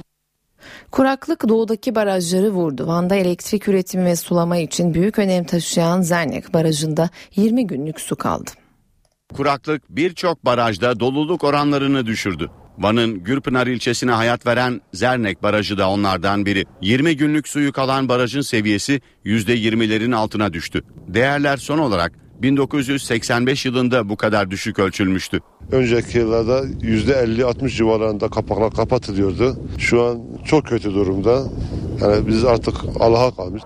Kuraklık doğudaki barajları vurdu. Van'da elektrik üretimi ve sulama için büyük önem taşıyan Zernek Barajı'nda 20 günlük su kaldı. Kuraklık birçok barajda doluluk oranlarını düşürdü. Van'ın Gürpınar ilçesine hayat veren Zernek Barajı da onlardan biri. 20 günlük suyu kalan barajın seviyesi %20'lerin altına düştü. Değerler son olarak 1985 yılında bu kadar düşük ölçülmüştü. Önceki yıllarda %50-60 civarlarında kapaklar kapatılıyordu. Şu an çok kötü durumda. Yani biz artık Allah'a kalmış.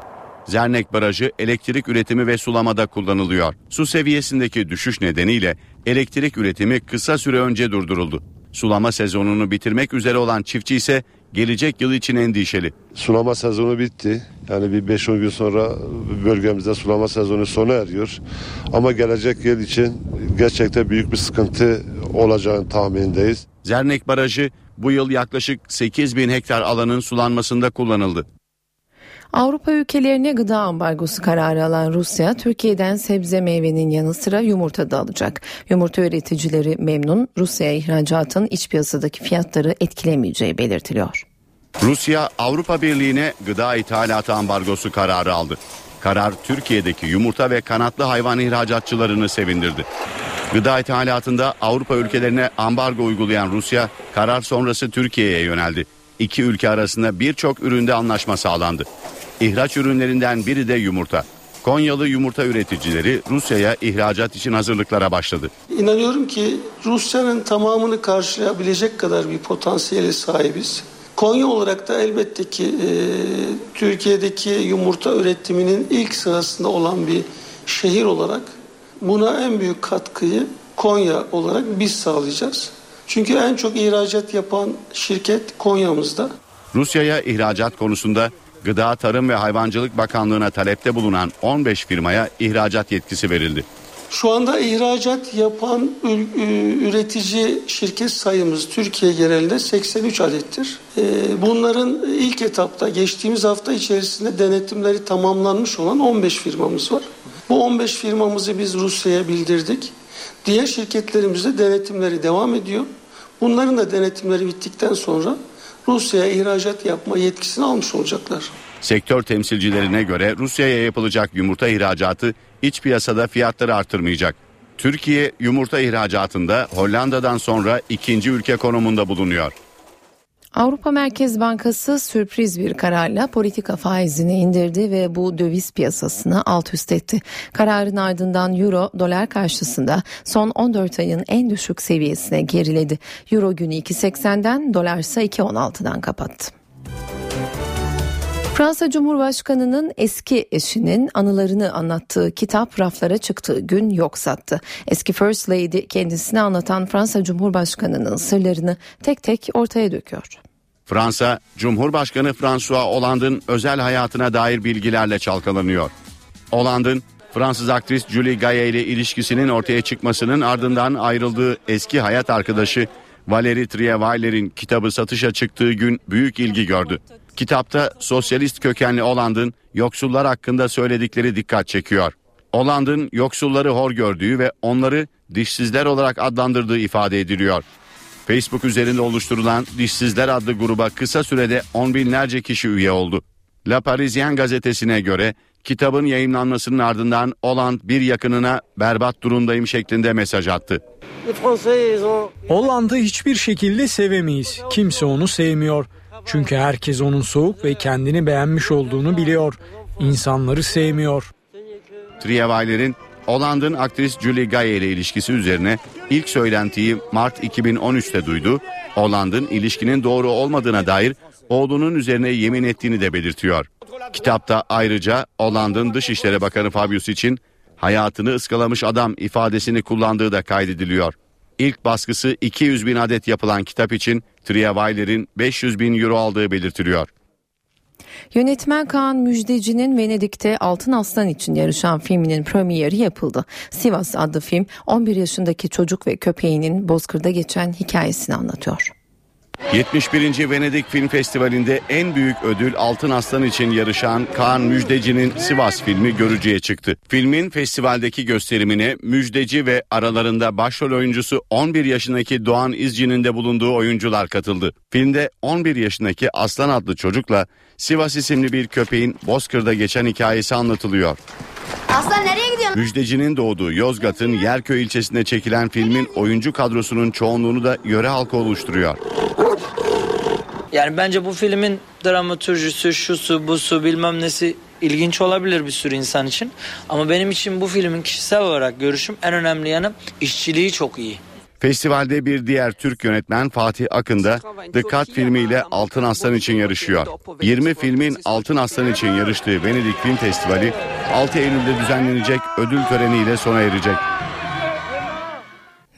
Zernek Barajı elektrik üretimi ve sulamada kullanılıyor. Su seviyesindeki düşüş nedeniyle elektrik üretimi kısa süre önce durduruldu. Sulama sezonunu bitirmek üzere olan çiftçi ise gelecek yıl için endişeli. Sulama sezonu bitti. Yani bir 5-10 gün sonra bölgemizde sulama sezonu sona eriyor. Ama gelecek yıl için gerçekten büyük bir sıkıntı olacağını tahminindeyiz. Zernek Barajı bu yıl yaklaşık 8 bin hektar alanın sulanmasında kullanıldı. Avrupa ülkelerine gıda ambargosu kararı alan Rusya, Türkiye'den sebze meyvenin yanı sıra yumurta da alacak. Yumurta üreticileri memnun, Rusya'ya ihracatın iç piyasadaki fiyatları etkilemeyeceği belirtiliyor. Rusya, Avrupa Birliği'ne gıda ithalatı ambargosu kararı aldı. Karar Türkiye'deki yumurta ve kanatlı hayvan ihracatçılarını sevindirdi. Gıda ithalatında Avrupa ülkelerine ambargo uygulayan Rusya, karar sonrası Türkiye'ye yöneldi. İki ülke arasında birçok üründe anlaşma sağlandı. İhraç ürünlerinden biri de yumurta. Konyalı yumurta üreticileri Rusya'ya ihracat için hazırlıklara başladı. İnanıyorum ki Rusya'nın tamamını karşılayabilecek kadar bir potansiyele sahibiz. Konya olarak da elbette ki e, Türkiye'deki yumurta üretiminin ilk sırasında olan bir şehir olarak buna en büyük katkıyı Konya olarak biz sağlayacağız. Çünkü en çok ihracat yapan şirket Konya'mızda. Rusya'ya ihracat konusunda Gıda, Tarım ve Hayvancılık Bakanlığı'na talepte bulunan 15 firmaya ihracat yetkisi verildi. Şu anda ihracat yapan üretici şirket sayımız Türkiye genelinde 83 adettir. Bunların ilk etapta geçtiğimiz hafta içerisinde denetimleri tamamlanmış olan 15 firmamız var. Bu 15 firmamızı biz Rusya'ya bildirdik. Diğer şirketlerimizde denetimleri devam ediyor. Bunların da denetimleri bittikten sonra Rusya'ya ihracat yapma yetkisini almış olacaklar. Sektör temsilcilerine göre Rusya'ya yapılacak yumurta ihracatı iç piyasada fiyatları artırmayacak. Türkiye yumurta ihracatında Hollanda'dan sonra ikinci ülke konumunda bulunuyor. Avrupa Merkez Bankası sürpriz bir kararla politika faizini indirdi ve bu döviz piyasasını alt üst etti. Kararın ardından euro dolar karşısında son 14 ayın en düşük seviyesine geriledi. Euro günü 2.80'den dolar ise 2.16'dan kapattı. Fransa Cumhurbaşkanı'nın eski eşinin anılarını anlattığı kitap raflara çıktığı gün yok sattı. Eski First Lady kendisini anlatan Fransa Cumhurbaşkanı'nın sırlarını tek tek ortaya döküyor. Fransa, Cumhurbaşkanı François Hollande'ın özel hayatına dair bilgilerle çalkalanıyor. Hollande'ın Fransız aktris Julie Gaye ile ilişkisinin ortaya çıkmasının ardından ayrıldığı eski hayat arkadaşı Valeri Trierweiler'in kitabı satışa çıktığı gün büyük ilgi gördü. Kitapta sosyalist kökenli Holland'ın yoksullar hakkında söyledikleri dikkat çekiyor. Holland'ın yoksulları hor gördüğü ve onları dişsizler olarak adlandırdığı ifade ediliyor. Facebook üzerinde oluşturulan Dişsizler adlı gruba kısa sürede on binlerce kişi üye oldu. La Parisien gazetesine göre kitabın yayınlanmasının ardından Hollande bir yakınına berbat durumdayım şeklinde mesaj attı. Hollanda hiçbir şekilde sevemeyiz. Kimse onu sevmiyor. Çünkü herkes onun soğuk ve kendini beğenmiş olduğunu biliyor. İnsanları sevmiyor. Trierweiler'in Hollanda'nın aktris Julie Gaye ile ilişkisi üzerine ilk söylentiyi Mart 2013'te duydu. Hollanda'nın ilişkinin doğru olmadığına dair oğlunun üzerine yemin ettiğini de belirtiyor. Kitapta ayrıca Hollanda'nın Dışişleri Bakanı Fabius için hayatını ıskalamış adam ifadesini kullandığı da kaydediliyor. İlk baskısı 200 bin adet yapılan kitap için Trierweiler'in 500 bin euro aldığı belirtiliyor. Yönetmen Kaan Müjdeci'nin Venedik'te Altın Aslan için yarışan filminin premieri yapıldı. Sivas adlı film 11 yaşındaki çocuk ve köpeğinin Bozkır'da geçen hikayesini anlatıyor. 71. Venedik Film Festivali'nde en büyük ödül Altın Aslan için yarışan Kaan Müjdeci'nin Sivas filmi görücüye çıktı. Filmin festivaldeki gösterimine Müjdeci ve aralarında başrol oyuncusu 11 yaşındaki Doğan İzci'nin de bulunduğu oyuncular katıldı. Filmde 11 yaşındaki Aslan adlı çocukla Sivas isimli bir köpeğin Bozkır'da geçen hikayesi anlatılıyor. Aslan nereye gidiyorsun? Müjdeci'nin doğduğu Yozgat'ın Yerköy ilçesinde çekilen filmin oyuncu kadrosunun çoğunluğunu da yöre halkı oluşturuyor. Yani bence bu filmin dramatürjüsü, şusu, busu bilmem nesi ilginç olabilir bir sürü insan için. Ama benim için bu filmin kişisel olarak görüşüm en önemli yanı işçiliği çok iyi. Festivalde bir diğer Türk yönetmen Fatih Akın da The Cut filmiyle Altın Aslan için yarışıyor. 20 filmin Altın Aslan için yarıştığı Venedik Film Festivali 6 Eylül'de düzenlenecek ödül töreniyle sona erecek.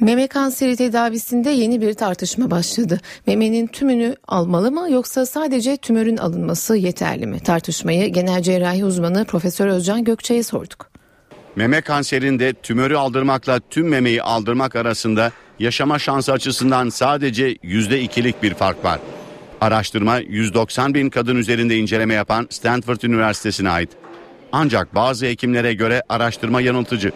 Meme kanseri tedavisinde yeni bir tartışma başladı. Memenin tümünü almalı mı yoksa sadece tümörün alınması yeterli mi? Tartışmayı genel cerrahi uzmanı Profesör Özcan Gökçe'ye sorduk. Meme kanserinde tümörü aldırmakla tüm memeyi aldırmak arasında yaşama şansı açısından sadece %2'lik bir fark var. Araştırma 190 bin kadın üzerinde inceleme yapan Stanford Üniversitesi'ne ait. Ancak bazı hekimlere göre araştırma yanıltıcı.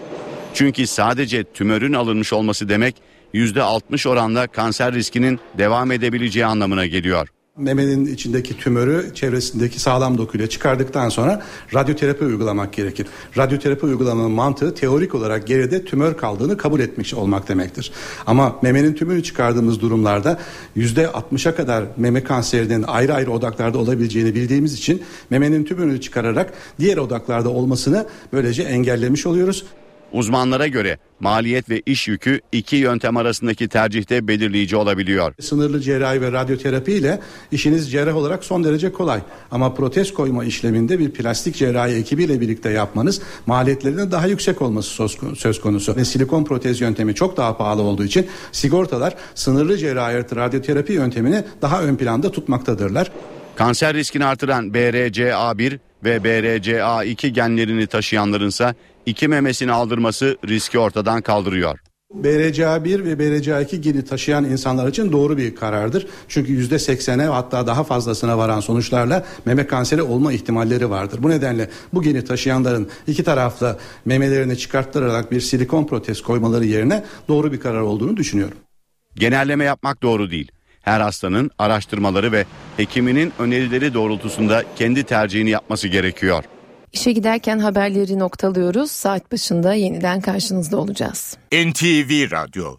Çünkü sadece tümörün alınmış olması demek %60 oranla kanser riskinin devam edebileceği anlamına geliyor. Memenin içindeki tümörü çevresindeki sağlam dokuyla çıkardıktan sonra radyoterapi uygulamak gerekir. Radyoterapi uygulamanın mantığı teorik olarak geride tümör kaldığını kabul etmiş olmak demektir. Ama memenin tümünü çıkardığımız durumlarda %60'a kadar meme kanserinin ayrı ayrı odaklarda olabileceğini bildiğimiz için memenin tümünü çıkararak diğer odaklarda olmasını böylece engellemiş oluyoruz. Uzmanlara göre maliyet ve iş yükü iki yöntem arasındaki tercihte belirleyici olabiliyor. Sınırlı cerrahi ve radyoterapi ile işiniz cerrah olarak son derece kolay. Ama protez koyma işleminde bir plastik cerrahi ekibiyle birlikte yapmanız maliyetlerinin daha yüksek olması söz konusu. Ve silikon protez yöntemi çok daha pahalı olduğu için sigortalar sınırlı cerrahi radyoterapi yöntemini daha ön planda tutmaktadırlar. Kanser riskini artıran BRCA1 ve BRCA2 genlerini taşıyanlarınsa iki memesini aldırması riski ortadan kaldırıyor. BRCA1 ve BRCA2 geni taşıyan insanlar için doğru bir karardır. Çünkü %80'e hatta daha fazlasına varan sonuçlarla meme kanseri olma ihtimalleri vardır. Bu nedenle bu geni taşıyanların iki taraflı memelerini çıkarttırarak bir silikon protez koymaları yerine doğru bir karar olduğunu düşünüyorum. Genelleme yapmak doğru değil. Her hastanın araştırmaları ve hekiminin önerileri doğrultusunda kendi tercihini yapması gerekiyor. İşe giderken haberleri noktalıyoruz. Saat başında yeniden karşınızda olacağız. NTV Radyo